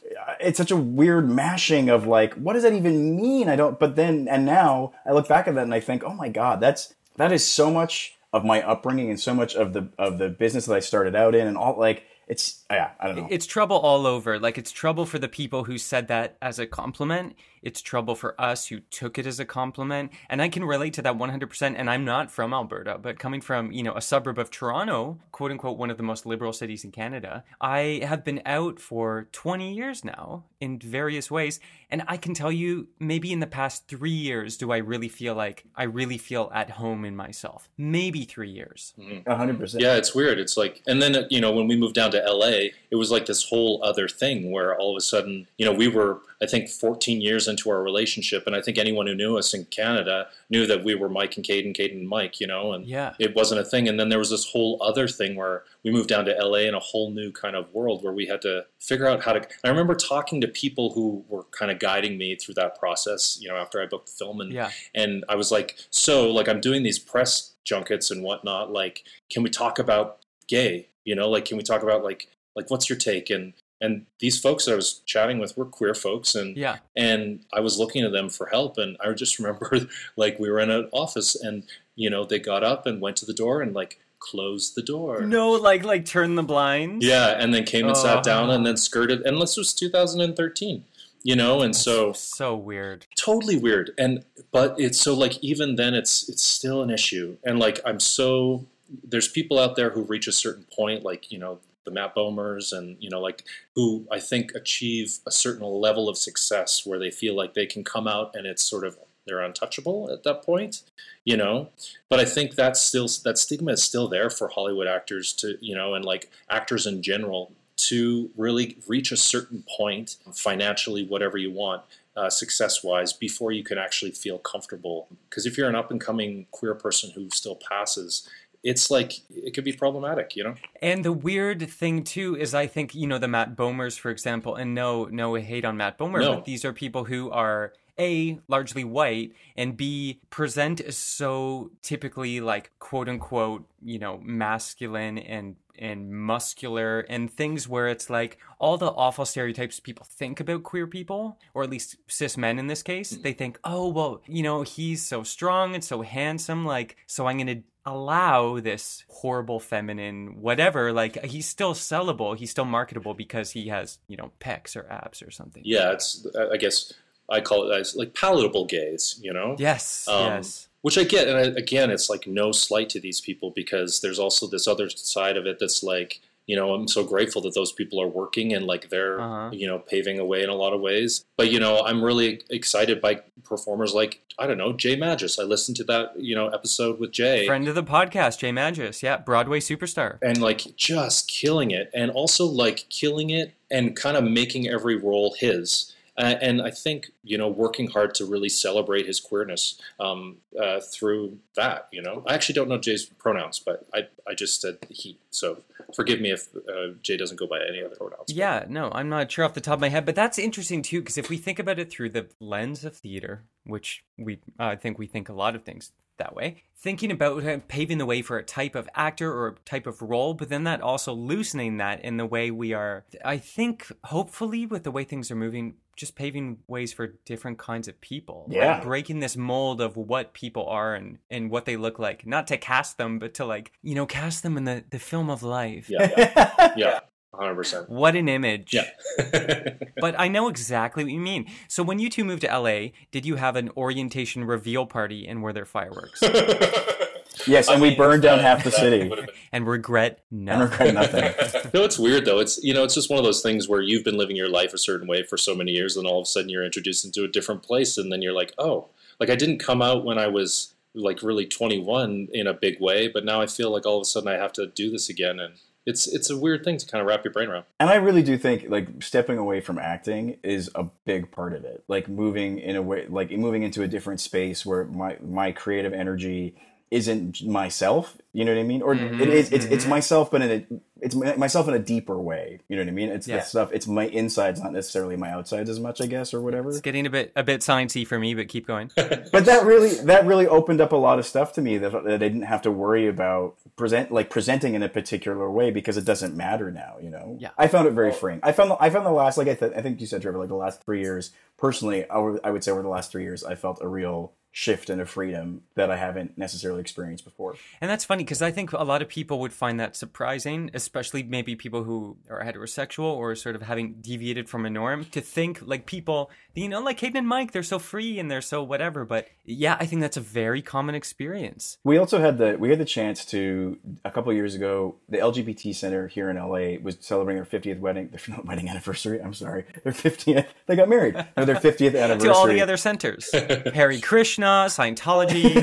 it's such a weird mashing of like, what does that even mean? I don't. But then and now I look back at that and I think, oh my god, that's that is so much of my upbringing and so much of the of the business that I started out in and all like it's yeah, I don't know. It's trouble all over. Like it's trouble for the people who said that as a compliment. It's trouble for us who took it as a compliment. And I can relate to that 100%. And I'm not from Alberta, but coming from, you know, a suburb of Toronto, quote unquote, one of the most liberal cities in Canada, I have been out for 20 years now in various ways. And I can tell you, maybe in the past three years, do I really feel like I really feel at home in myself? Maybe three years. Mm-hmm. A hundred percent. Yeah, it's weird. It's like, and then you know, when we moved down to LA, it was like this whole other thing where all of a sudden, you know, we were, I think, 14 years into our relationship, and I think anyone who knew us in Canada knew that we were Mike and Caden, Caden and Mike, you know, and Yeah. it wasn't a thing. And then there was this whole other thing where we moved down to LA in a whole new kind of world where we had to figure out how to. I remember talking to people who were kind of guiding me through that process, you know, after I booked the film, and Yeah. and I was like, so like I'm doing these press junkets and whatnot. Like, can we talk about gay? You know, like can we talk about like like what's your take? And and these folks that I was chatting with were queer folks, and Yeah. and I was looking to them for help. And I just *laughs* remember like we were in an office, and you know they got up and went to the door and like closed the door. No, like, like turn the blinds. Yeah, and then came and sat down Oh. and then skirted. And this was 2013, you know, and so So weird. totally weird and but it's so like even then it's it's still an issue and like i'm so there's people out there who reach a certain point like you know the matt bomers and you know like who i think achieve a certain level of success where they feel like they can come out and it's sort of they're untouchable at that point you know? But i think that's still that stigma is still there for hollywood actors to you know and like actors in general to really reach a certain point financially whatever you want uh, success wise before you can actually feel comfortable. Because if you're an up and coming queer person who still passes it's like it could be problematic you know And the weird thing too is, I think you know the Matt Bomers, for example, and no, no hate on Matt Bomer, No. but these are people who are a largely white and b present as so typically like quote unquote you know masculine and and muscular and things where it's like all the awful stereotypes people think about queer people or at least cis men in this case mm. they think oh well you know he's so strong and so handsome like so i'm gonna allow this horrible feminine whatever like he's still sellable he's still marketable because he has you know pecs or abs or something. Yeah it's i guess i call it like palatable gays you know? Yes Um, yes. Which I get, and I, again, it's like no slight to these people because there's also this other side of it that's like, you know, I'm so grateful that those people are working and like they're, Uh-huh. you know, paving a way in a lot of ways. But you know, I'm really excited by performers like I don't know Jay Magis. I listened to that you know episode with Jay, friend of the podcast jay magis yeah broadway superstar and like just killing it, and also like killing it and kind of making every role his. Uh, and I think you know working hard to really celebrate his queerness um, uh, through that. You know, I actually don't know Jay's pronouns, but I I just said he. So forgive me if uh, Jay doesn't go by any other pronouns. Yeah, no, I'm not sure off the top of my head, but that's interesting too because if we think about it through the lens of theater, which we I think we think a lot of things that way, thinking about paving the way for a type of actor or a type of role, but then that also loosening that in the way we are. I think hopefully with the way things are moving, just paving ways for different kinds of people. Like, Yeah. breaking this mold of what people are and and what they look like, not to cast them, but to like you know cast them in the the film of life. Yeah, yeah, *laughs* yeah, hundred percent. What an image. Yeah. *laughs* But I know exactly what you mean. So when you two moved to LA, did you have an orientation reveal party and were there fireworks? *laughs* Yes, and I we mean, burned down that- half the city. and regret *laughs* And nothing. regret nothing. *laughs* No, it's weird though. It's you know, it's just one of those things where you've been living your life a certain way for so many years, and all of a sudden you're introduced into a different place, and then you're like, oh, like I didn't come out when I was like really 21 in a big way, but now I feel like all of a sudden I have to do this again, and it's it's a weird thing to kind of wrap your brain around. And I really do think like stepping away from acting is a big part of it. Like moving in a way, like moving into a different space where my my creative energy isn't myself. You know what I mean? Or Mhm, it is. It's it's mhm. myself, but in a it's my- myself in a deeper way. You know what I mean? It's Yeah. the stuff. It's my insides, not necessarily my outsides as much, I guess, or whatever. It's getting a bit a bit sciencey for me, but keep going. *laughs* but that really that really opened up a lot of stuff to me that, that I didn't have to worry about present like presenting in a particular way because it doesn't matter now. You know. Yeah. I found it very freeing. I found the, I found the last like I, th- I think you said Trevor like the last three years personally I would, I would say over the last three years I felt a real shift and a freedom that I haven't necessarily experienced before. And that's funny because I think a lot of people would find that surprising, especially maybe people who are heterosexual or sort of having deviated from a norm, to think like people, you know, like Hayden and Mike, they're so free and they're so whatever. But yeah, I think that's a very common experience. We also had the we had the chance to a couple years ago. The LGBT Center here in LA was celebrating their 50th wedding, their *laughs* not wedding anniversary. I'm sorry, their 50th. They got married. No, their 50th anniversary. *laughs* To all the other centers, Hare Krishna, Scientology.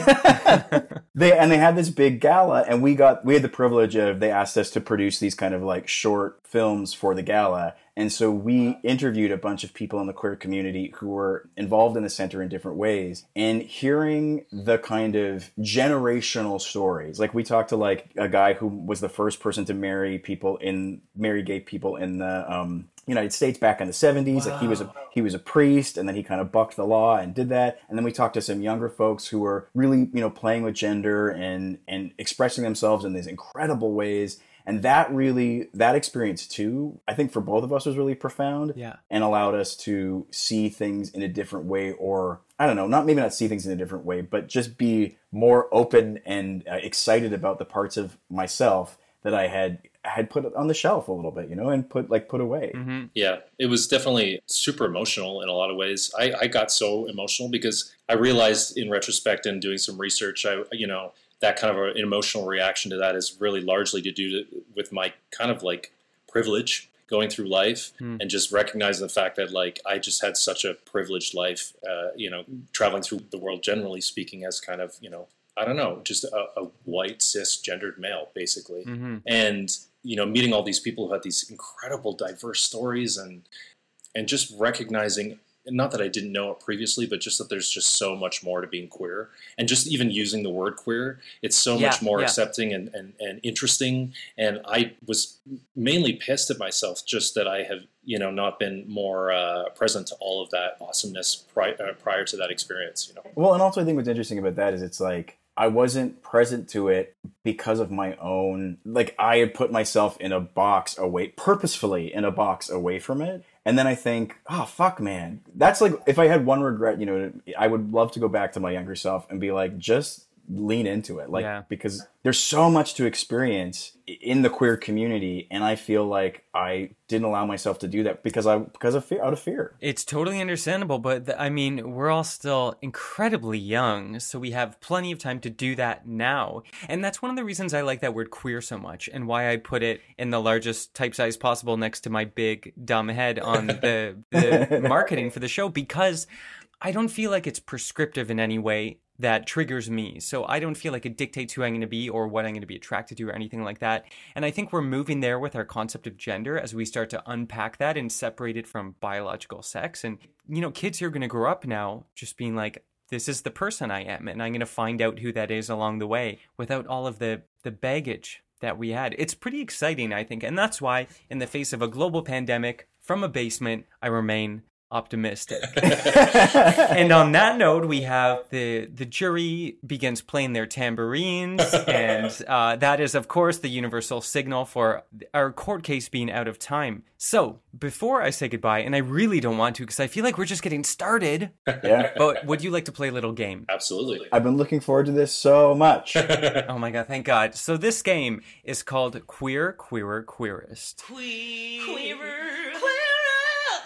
*laughs* they and they had this big gala and we got we had the privilege of they asked us to produce these kind of like short films for the gala and so we interviewed a bunch of people in the queer community who were involved in the center in different ways and hearing the kind of generational stories like we talked to like a guy who was the first person to marry people in marry gay people in the um United States back in the 70s. Like he was a he was a priest, and then he kind of bucked the law and did that. And then we talked to some younger folks who were really you know playing with gender and and expressing themselves in these incredible ways. And that really that experience too, I think for both of us was really profound. Yeah. and allowed us to see things in a different way, or I don't know, not maybe not see things in a different way, but just be more open and uh, excited about the parts of myself that I had had put on the shelf a little bit, you know, and put like put away. Mm-hmm. Yeah, it was definitely super emotional in a lot of ways. I, I got so emotional because I realized in retrospect and doing some research, I you know that kind of an emotional reaction to that is really largely to do to, with my kind of like privilege going through life hmm. and just recognizing the fact that like I just had such a privileged life, uh, you know, traveling through the world generally speaking as kind of you know I don't know, just a, a white cisgendered male basically, mm-hmm. and you know meeting all these people who had these incredible diverse stories and and just recognizing not that I didn't know it previously, but just that there's just so much more to being queer, and just even using the word queer, it's so Yeah, much more yeah. accepting and, and, and interesting. And I was mainly pissed at myself just that I have you know not been more uh, present to all of that awesomeness pri- uh, prior to that experience. You know, Well, and also I think what's interesting about that is it's like I wasn't present to it because of my own like I had put myself in a box away purposefully in a box away from it. And then I think, oh fuck man. That's like if I had one regret, you know, I would love to go back to my younger self and be like just lean into it like Yeah. because there's so much to experience in the queer community and I feel like I didn't allow myself to do that because I because of fear out of fear. It's totally understandable, but th- I mean, we're all still incredibly young, so we have plenty of time to do that now. And that's one of the reasons I like that word queer so much and why I put it in the largest type size possible next to my big dumb head on the, the *laughs* marketing for the show because I don't feel like it's prescriptive in any way that triggers me. So I don't feel like it dictates who I'm going to be or what I'm going to be attracted to or anything like that. And I think we're moving there with our concept of gender as we start to unpack that and separate it from biological sex. And, you know, kids are going to grow up now just being like, this is the person I am, and I'm going to find out who that is along the way without all of the, the baggage that we had. It's pretty exciting, I think. And that's why, in the face of a global pandemic, from a basement, I remain optimistic. *laughs* and on that note, we have the the jury begins playing their tambourines, *laughs* and uh, that is, of course, the universal signal for our court case being out of time. So, before I say goodbye, and I really don't want to because I feel like we're just getting started, Yeah. but would you like to play a little game? absolutely. I've been looking forward to this so much. *laughs* Oh my god, thank God. So, this game is called Queer, Queerer, Queerest.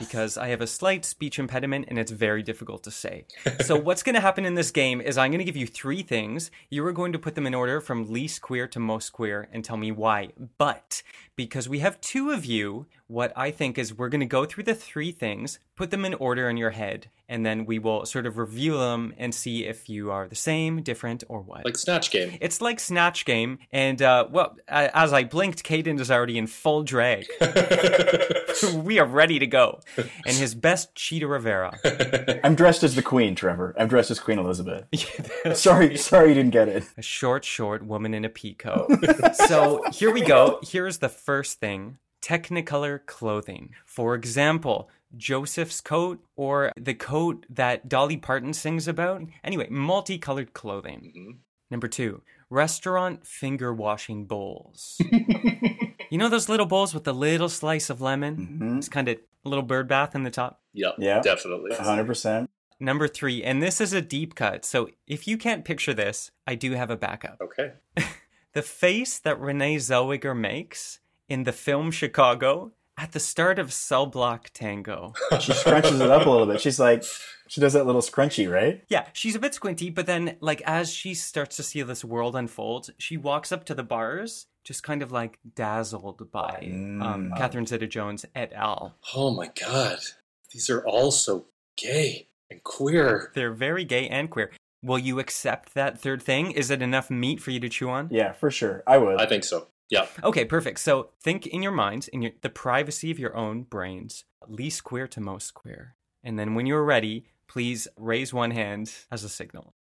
Because I have a slight speech impediment and it's very difficult to say. *laughs* so, what's going to happen in this game is I'm going to give you three things. You are going to put them in order from least queer to most queer and tell me why. But because we have two of you, what I think is we're going to go through the three things, put them in order in your head, and then we will sort of review them and see if you are the same, different, or what. Like Snatch Game. It's like Snatch Game, and uh, well, as I blinked, Caden is already in full drag. *laughs* *laughs* we are ready to go, and his best Chita Rivera. *laughs* I'm dressed as the Queen, Trevor. I'm dressed as Queen Elizabeth. sorry, sorry you didn't get it. a short, short woman in a peacoat. so here we go. Here's the first thing Technicolor clothing. For example, Joseph's coat or the coat that Dolly Parton sings about. Anyway, multicolored clothing. Mm-hmm. Number two, restaurant finger washing bowls. *laughs* you know those little bowls with the little slice of lemon? Mm-hmm. It's kind of a little bird bath in the top. Yep. Yeah. Definitely. 100%. Number three, and this is a deep cut. So if you can't picture this, I do have a backup. Okay. *laughs* The face that Renee Zellweger makes in the film Chicago at the start of Cell Block Tango. *laughs* She scrunches it up a little bit. She's like, she does that little scrunchy, right? Yeah, she's a bit squinty, but then, like, as she starts to see this world unfold, she walks up to the bars, just kind of like dazzled by um, Catherine Zeta Jones et al. Oh my god. These are all so gay and queer. They're very gay and queer. Will you accept that third thing? Is it enough meat for you to chew on? Yeah, for sure. I would. I think so. Yeah. Okay, perfect. So think in your minds, in your, the privacy of your own brains, least queer to most queer. And then when you're ready, please raise one hand as a signal.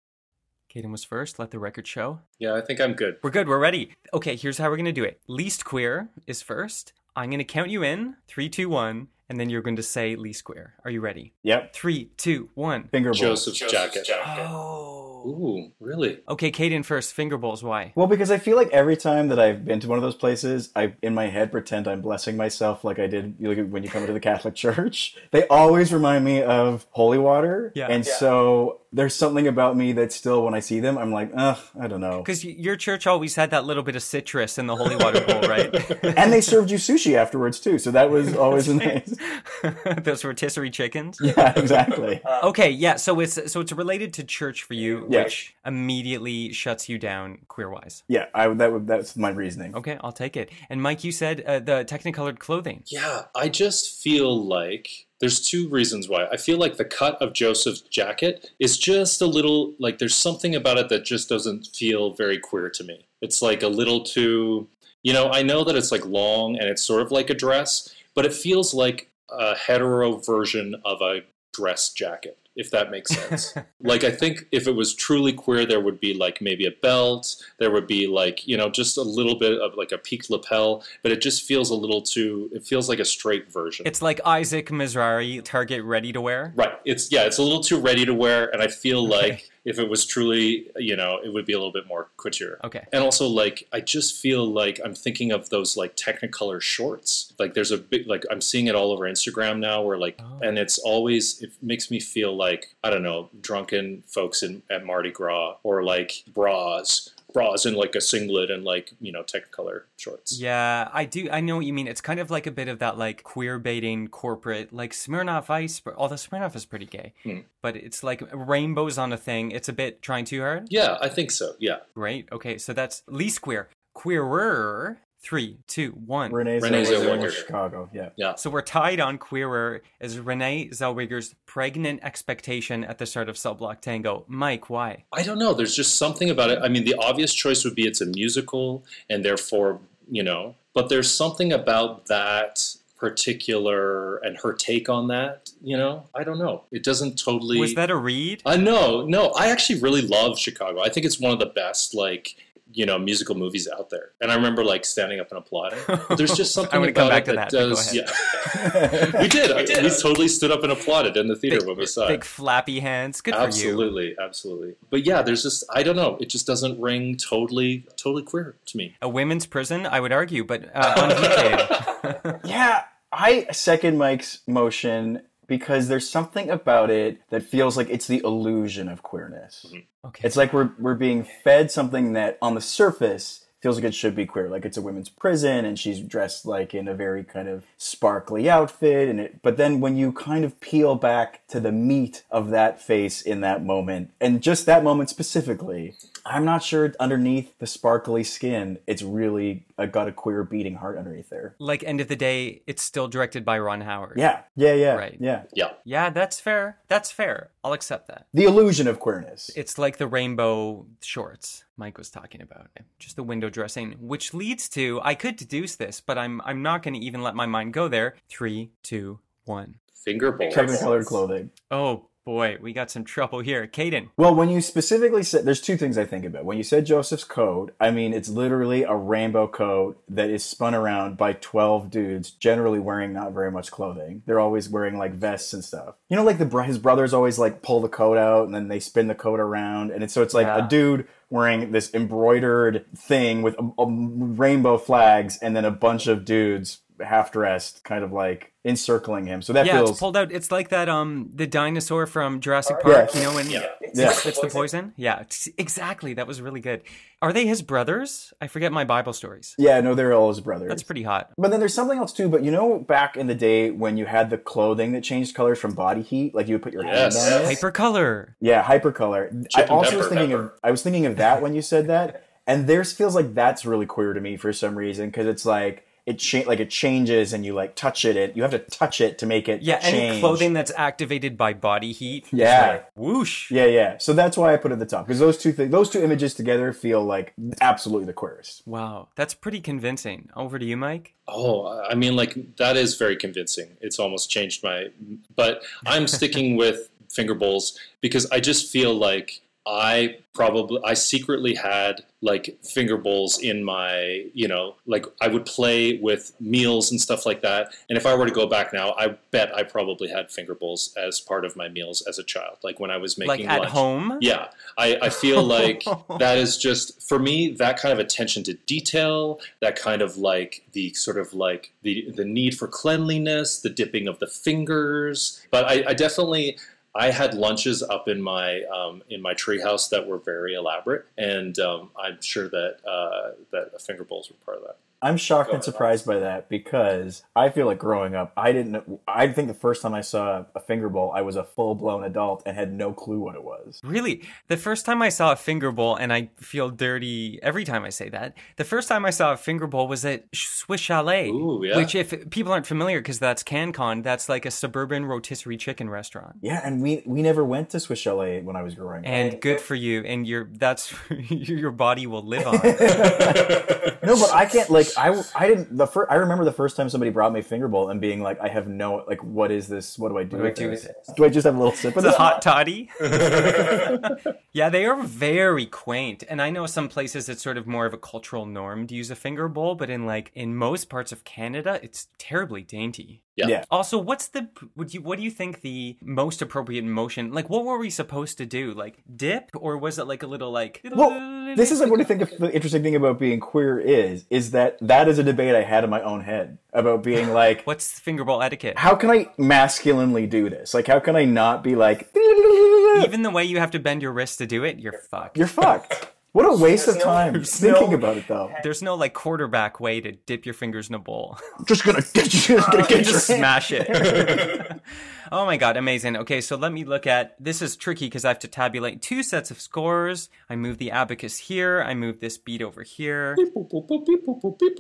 Caden was first. Let the record show. Yeah, I think I'm good. We're good. We're ready. Okay, here's how we're going to do it. Least queer is first. I'm going to count you in. Three, two, one. And then you're going to say least queer. Are you ready? yep. Three, two, one. Finger bowls. Joseph's jacket. Oh. Ooh, really? Okay, Caden first. Finger bowls. Why? Well, because I feel like every time that I've been to one of those places, I in my head pretend I'm blessing myself like I did you look, when you come to the Catholic *laughs* Church. They always remind me of holy water, Yeah. and Yeah. so there's something about me that still, when I see them, I'm like, ugh, I don't know. Because your church always had that little bit of citrus in the holy water bowl, right? *laughs* And they served you sushi afterwards too, so that was always *laughs* nice. *laughs* Those rotisserie chickens. Yeah, exactly. Okay, yeah. So it's so it's related to church for you, Yeah. which immediately shuts you down queer wise. Yeah, I. That would. That's my reasoning. Okay, I'll take it. And Mike, you said uh, the technicolored clothing. Yeah, I just feel like there's two reasons why. I feel like the cut of Joseph's jacket is just a little like there's something about it that just doesn't feel very queer to me. It's like a little too, you know, I know that it's like long and it's sort of like a dress, but it feels like a hetero version of a dress jacket. If that makes *laughs* sense. like, I think if it was truly queer, there would be like maybe a belt, there would be like, you know, just a little bit of like a peaked lapel, but it just feels a little too, it feels like a straight version. It's like Isaac Mizrahi, Target ready to wear. Right. It's yeah, it's a little too ready to wear, and I feel like if it was truly, you know, it would be a little bit more couture. Okay. And also, like, I just feel like I'm thinking of those like Technicolor shorts. Like, there's a big like I'm seeing it all over Instagram now, where like, oh. and it's always it makes me feel like I don't know, drunken folks in at Mardi Gras or like bras, bras in like a singlet and like you know Technicolor shorts. Yeah, I do. I know what you mean. It's kind of like a bit of that like queer baiting corporate, like Smirnoff Ice. but- Although Smirnoff is pretty gay, Hmm. but it's like rainbows on a thing. It's a bit trying too hard. Yeah, I think so. Yeah. Right. Okay. So that's least queer. Queerer. Three, two, one. Renee, Renee Zellweger, Zellweger. Chicago. Yeah. yeah. So we're tied on queerer as Renee Zellweger's pregnant expectation at the start of Cell Block Tango. Mike, why? I don't know. There's just something about it. I mean, the obvious choice would be it's a musical, and therefore, you know, but there's something about that particular and her take on that. You know, I don't know. It doesn't totally. Was that a read? Uh, no, no. I actually really love Chicago. I think it's one of the best, like, you know, musical movies out there. And I remember like standing up and applauding. But there's just *laughs* something I wanna about come back it to that, that, does. Yeah, *laughs* we did. *laughs* we We totally stood up and applauded in the theater Big, when we saw big it. flappy hands. Good for you. Absolutely, absolutely. But yeah, there's just I don't know. It just doesn't ring totally, totally queer to me. A women's prison, I would argue, but uh, on Yeah, I second Mike's motion because there's something about it that feels like it's the illusion of queerness. Mm-hmm. Okay. It's like we're we're being fed something that on the surface feels like it should be queer, like it's a women's prison and she's dressed like in a very kind of sparkly outfit and it but then when you kind of peel back to the meat of that face in that moment and just that moment specifically, I'm not sure underneath the sparkly skin it's really uh, got a queer beating heart underneath there. like end of the day, it's still directed by Ron Howard. Yeah, yeah, yeah, Right. yeah. Yeah, Yeah, that's fair. That's fair. I'll accept that. The illusion of queerness. It's like the rainbow shorts Mike was talking about. Just the window dressing, which leads to I could deduce this, but I'm I'm not going to even let my mind go there. Three, two, one. finger bowls. Colored clothing. Oh boy, we got some trouble here. Caden. Well, when you specifically said, there's two things I think about. When you said Joseph's coat, I mean, it's literally a rainbow coat that is spun around by 12 dudes, generally wearing not very much clothing. They're always wearing like vests and stuff. You know, like the his brothers always like pull the coat out and then they spin the coat around. And it's, so it's like Yeah. a dude wearing this embroidered thing with a, a rainbow flags and then a bunch of dudes half dressed, kind of like encircling him. So that yeah, feels it's pulled out. It's like that um the dinosaur from Jurassic Yeah. Park, you know, when Yeah. Yeah. it's the poison. Yeah, exactly. That was really good. Are they his brothers? I forget my Bible stories. yeah, no, they're all his brothers. That's pretty hot. But then there's something else too. But you know, back in the day when you had the clothing that changed colors from body heat, like you would put your Yes. hand on it. Hypercolor. Yeah, hypercolor. I and also was thinking pepper. of I was thinking of that when you said that, and theirs feels like that's really queer to me for some reason because it's like it cha- like it changes and you like touch it. It you have to touch it to make it Yeah, any clothing that's activated by body heat. Yeah. like, whoosh. Yeah, yeah. So that's why I put it at the top because those two things, those two images together feel like absolutely the queerest. Wow, that's pretty convincing. Over to you, Mike. Oh, I mean, like that is very convincing. It's almost changed my. But I'm sticking *laughs* with finger bowls because I just feel like I probably I secretly had like finger bowls in my you know like I would play with meals and stuff like that. And if I were to go back now, I bet I probably had finger bowls as part of my meals as a child, like when I was making Like at lunch. home. Yeah, I, I feel *laughs* like that is just for me that kind of attention to detail, that kind of like the sort of like the the need for cleanliness, the dipping of the fingers. But I, I definitely I had lunches up in my um, in my treehouse that were very elaborate, and um, I'm sure that uh, that finger bowls were part of that. I'm shocked and surprised by that because I feel like growing up, I didn't. I think the first time I saw a finger bowl, I was a full blown adult and had no clue what it was. Really? The first time I saw a finger bowl, and I feel dirty every time I say that, the first time I saw a finger bowl was at Swiss Chalet. Ooh, yeah. Which, if people aren't familiar, because that's CanCon, that's like a suburban rotisserie chicken restaurant. Yeah, and we we never went to Swiss Chalet when I was growing up. And good for you, and your that's *laughs* your body will live on. *laughs* *laughs* No, but I can't like I I didn't the first I remember the first time somebody brought me finger bowl and being like I have no like what is this? What do I do? do I do this? with it? Do I just have a little sip of the hot toddy. *laughs* *laughs* yeah, they are very quaint. And I know some places it's sort of more of a cultural norm to use a finger bowl, but in like in most parts of Canada, it's terribly dainty. Yeah. Yeah. Also, what's the would you what do you think the most appropriate motion? Like, what were we supposed to do? Like dip, or was it like a little like? Well, this is like what I think the interesting thing about being queer is is that that is a debate I had in my own head about being *laughs* like What's finger bowl etiquette? how can I masculinely do this? Like how can I not be like Even the way you have to bend your wrist to do it, you're fucked. you're fucked. What a waste of time *laughs* thinking about it though. *laughs* There's no like quarterback way to dip your fingers in a bowl. Just gonna get *laughs* you just gonna get your just hand- smash it. Oh my god, amazing. Okay, so let me look at this is tricky because I have to tabulate two sets of scores. I move the abacus here, I move this beat over here.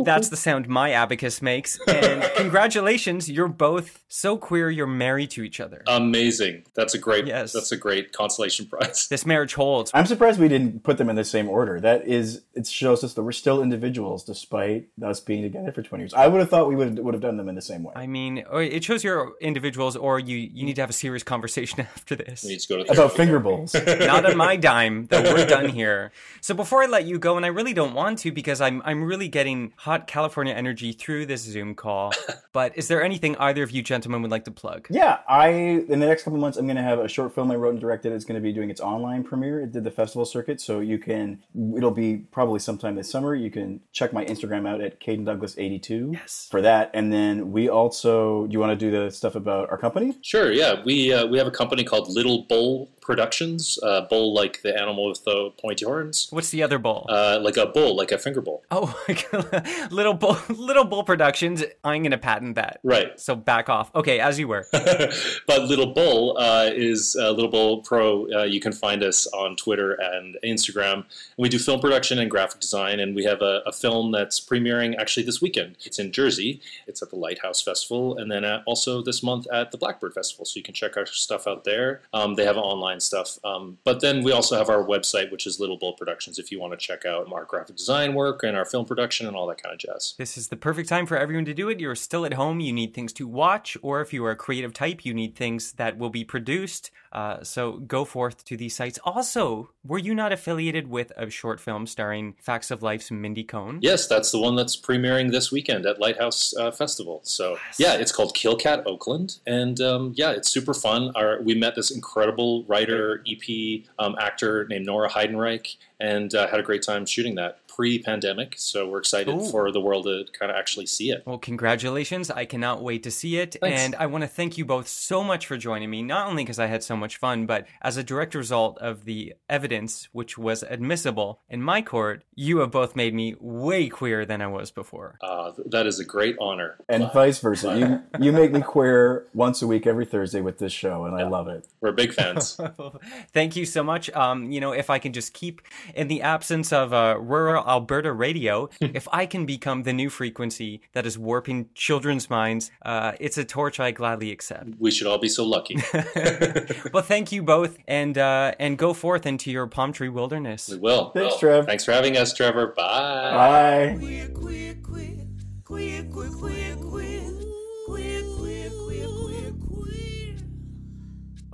That's the sound my abacus makes. And *laughs* congratulations, you're both so queer you're married to each other. Amazing. That's a great. Yes. That's a great consolation prize. this marriage holds. I'm surprised we didn't put them in the same order. That is, it shows us that we're still individuals despite us being together for 20 years. I would have thought we would would have done them in the same way. I mean, oh, it shows you're individuals, or you you need to have a serious conversation *laughs* after this. We need to go to About finger bowls. Not on my dime, *laughs* though we're done here. So before I let you go, and I really don't want to because I'm I'm really getting hot California energy through this Zoom call. *laughs* But is there anything either of you gentlemen would like to plug? Yeah, I in the next couple months I'm going to have a short film I wrote and directed. It's going to be doing its online premiere. It did the festival circuit, so you can. It'll be probably sometime this summer. You can check my Instagram out at Caden Douglas 82 Yes. for that. And then we also. Do you want to do the stuff about our company? Sure. Yeah, we uh, we have a company called Little Bull Productions. Uh, bull like the animal with the pointy horns. What's the other bull? Uh, like a bull, like a finger bowl. oh, *laughs* little bull, little bull productions. I'm gonna patent that. Right. So back off. Okay, as you were. *laughs* but Little Bull uh, is uh, Little Bull Pro. Uh, you can find us on Twitter and Instagram. We do film production and graphic design, and we have a, a film that's premiering actually this weekend. It's in Jersey. It's at the Lighthouse Festival, and then uh also this month at the Blackbird Festival. So you can check our stuff out there. Um, they have an online stuff, um, but then we also have our website, which is Little Bull Productions. If you want to check out our graphic design work and our film production and all that kind of jazz. This is the perfect time for everyone to do it. You're still at home, you need things to watch, or if you are a creative type, you need things that will be produced. Uh, so go forth to these sites. Also, were you not affiliated with a short film starring Facts of Life's Mindy Cohn? Yes, that's the one that's premiering this weekend at Lighthouse uh, Festival. So yeah, it's called Killcat Oakland, and um, yeah, it's super fun. Our, we met this incredible writer, EP, um, actor named Nora Heidenreich, and uh, had a great time shooting that. Pre-pandemic, so we're excited Ooh. for the world to kind of actually see it. Well, congratulations. I cannot wait to see it. Thanks. And I want to thank you both so much for joining me, not only because I had so much fun, but as a direct result of the evidence which was admissible in my court, you have both made me way queer than I was before. Uh, that is a great honor. And vice versa. You you make me *laughs* queer once a week every Thursday with this show, and I love it. We're big fans. *laughs* Thank you so much. Um, you know, if I can just keep in the absence of uh, rural Alberta radio, if I can become the new frequency that is warping children's minds, uh, it's a torch I gladly accept. we should all be so lucky. *laughs* *laughs* well, thank you both, and uh, and go forth into your palm tree wilderness. We will. Thanks, Well, Trev. Thanks for having us, Trevor. Bye. Bye. Queer, queer, queer, queer, queer, queer, queer, queer,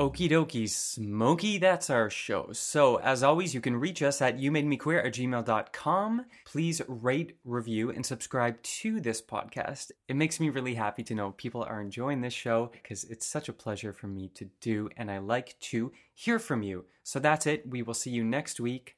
Okie dokie, Smokey, that's our show. So, as always, you can reach us at youmademequeer at gmail.com. Please rate, review, and subscribe to this podcast. It makes me really happy to know people are enjoying this show because it's such a pleasure for me to do, and I like to hear from you. So, that's it. We will see you next week.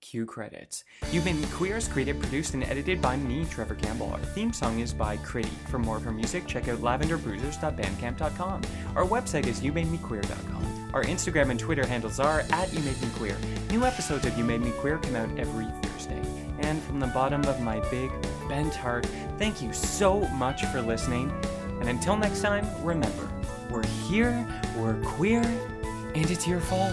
Cue credits. You Made Me Queer is created, produced, and edited by me, Trevor Campbell. Our theme song is by Critty. For more of her music, check out lavenderbruisers.bandcamp.com. Our website is youmademequeer.com. Our Instagram and Twitter handles are at You Made Me Queer. New episodes of You Made Me Queer come out every Thursday. And from the bottom of my big, bent heart, thank you so much for listening. And until next time, remember, we're here, we're queer, and it's your fault.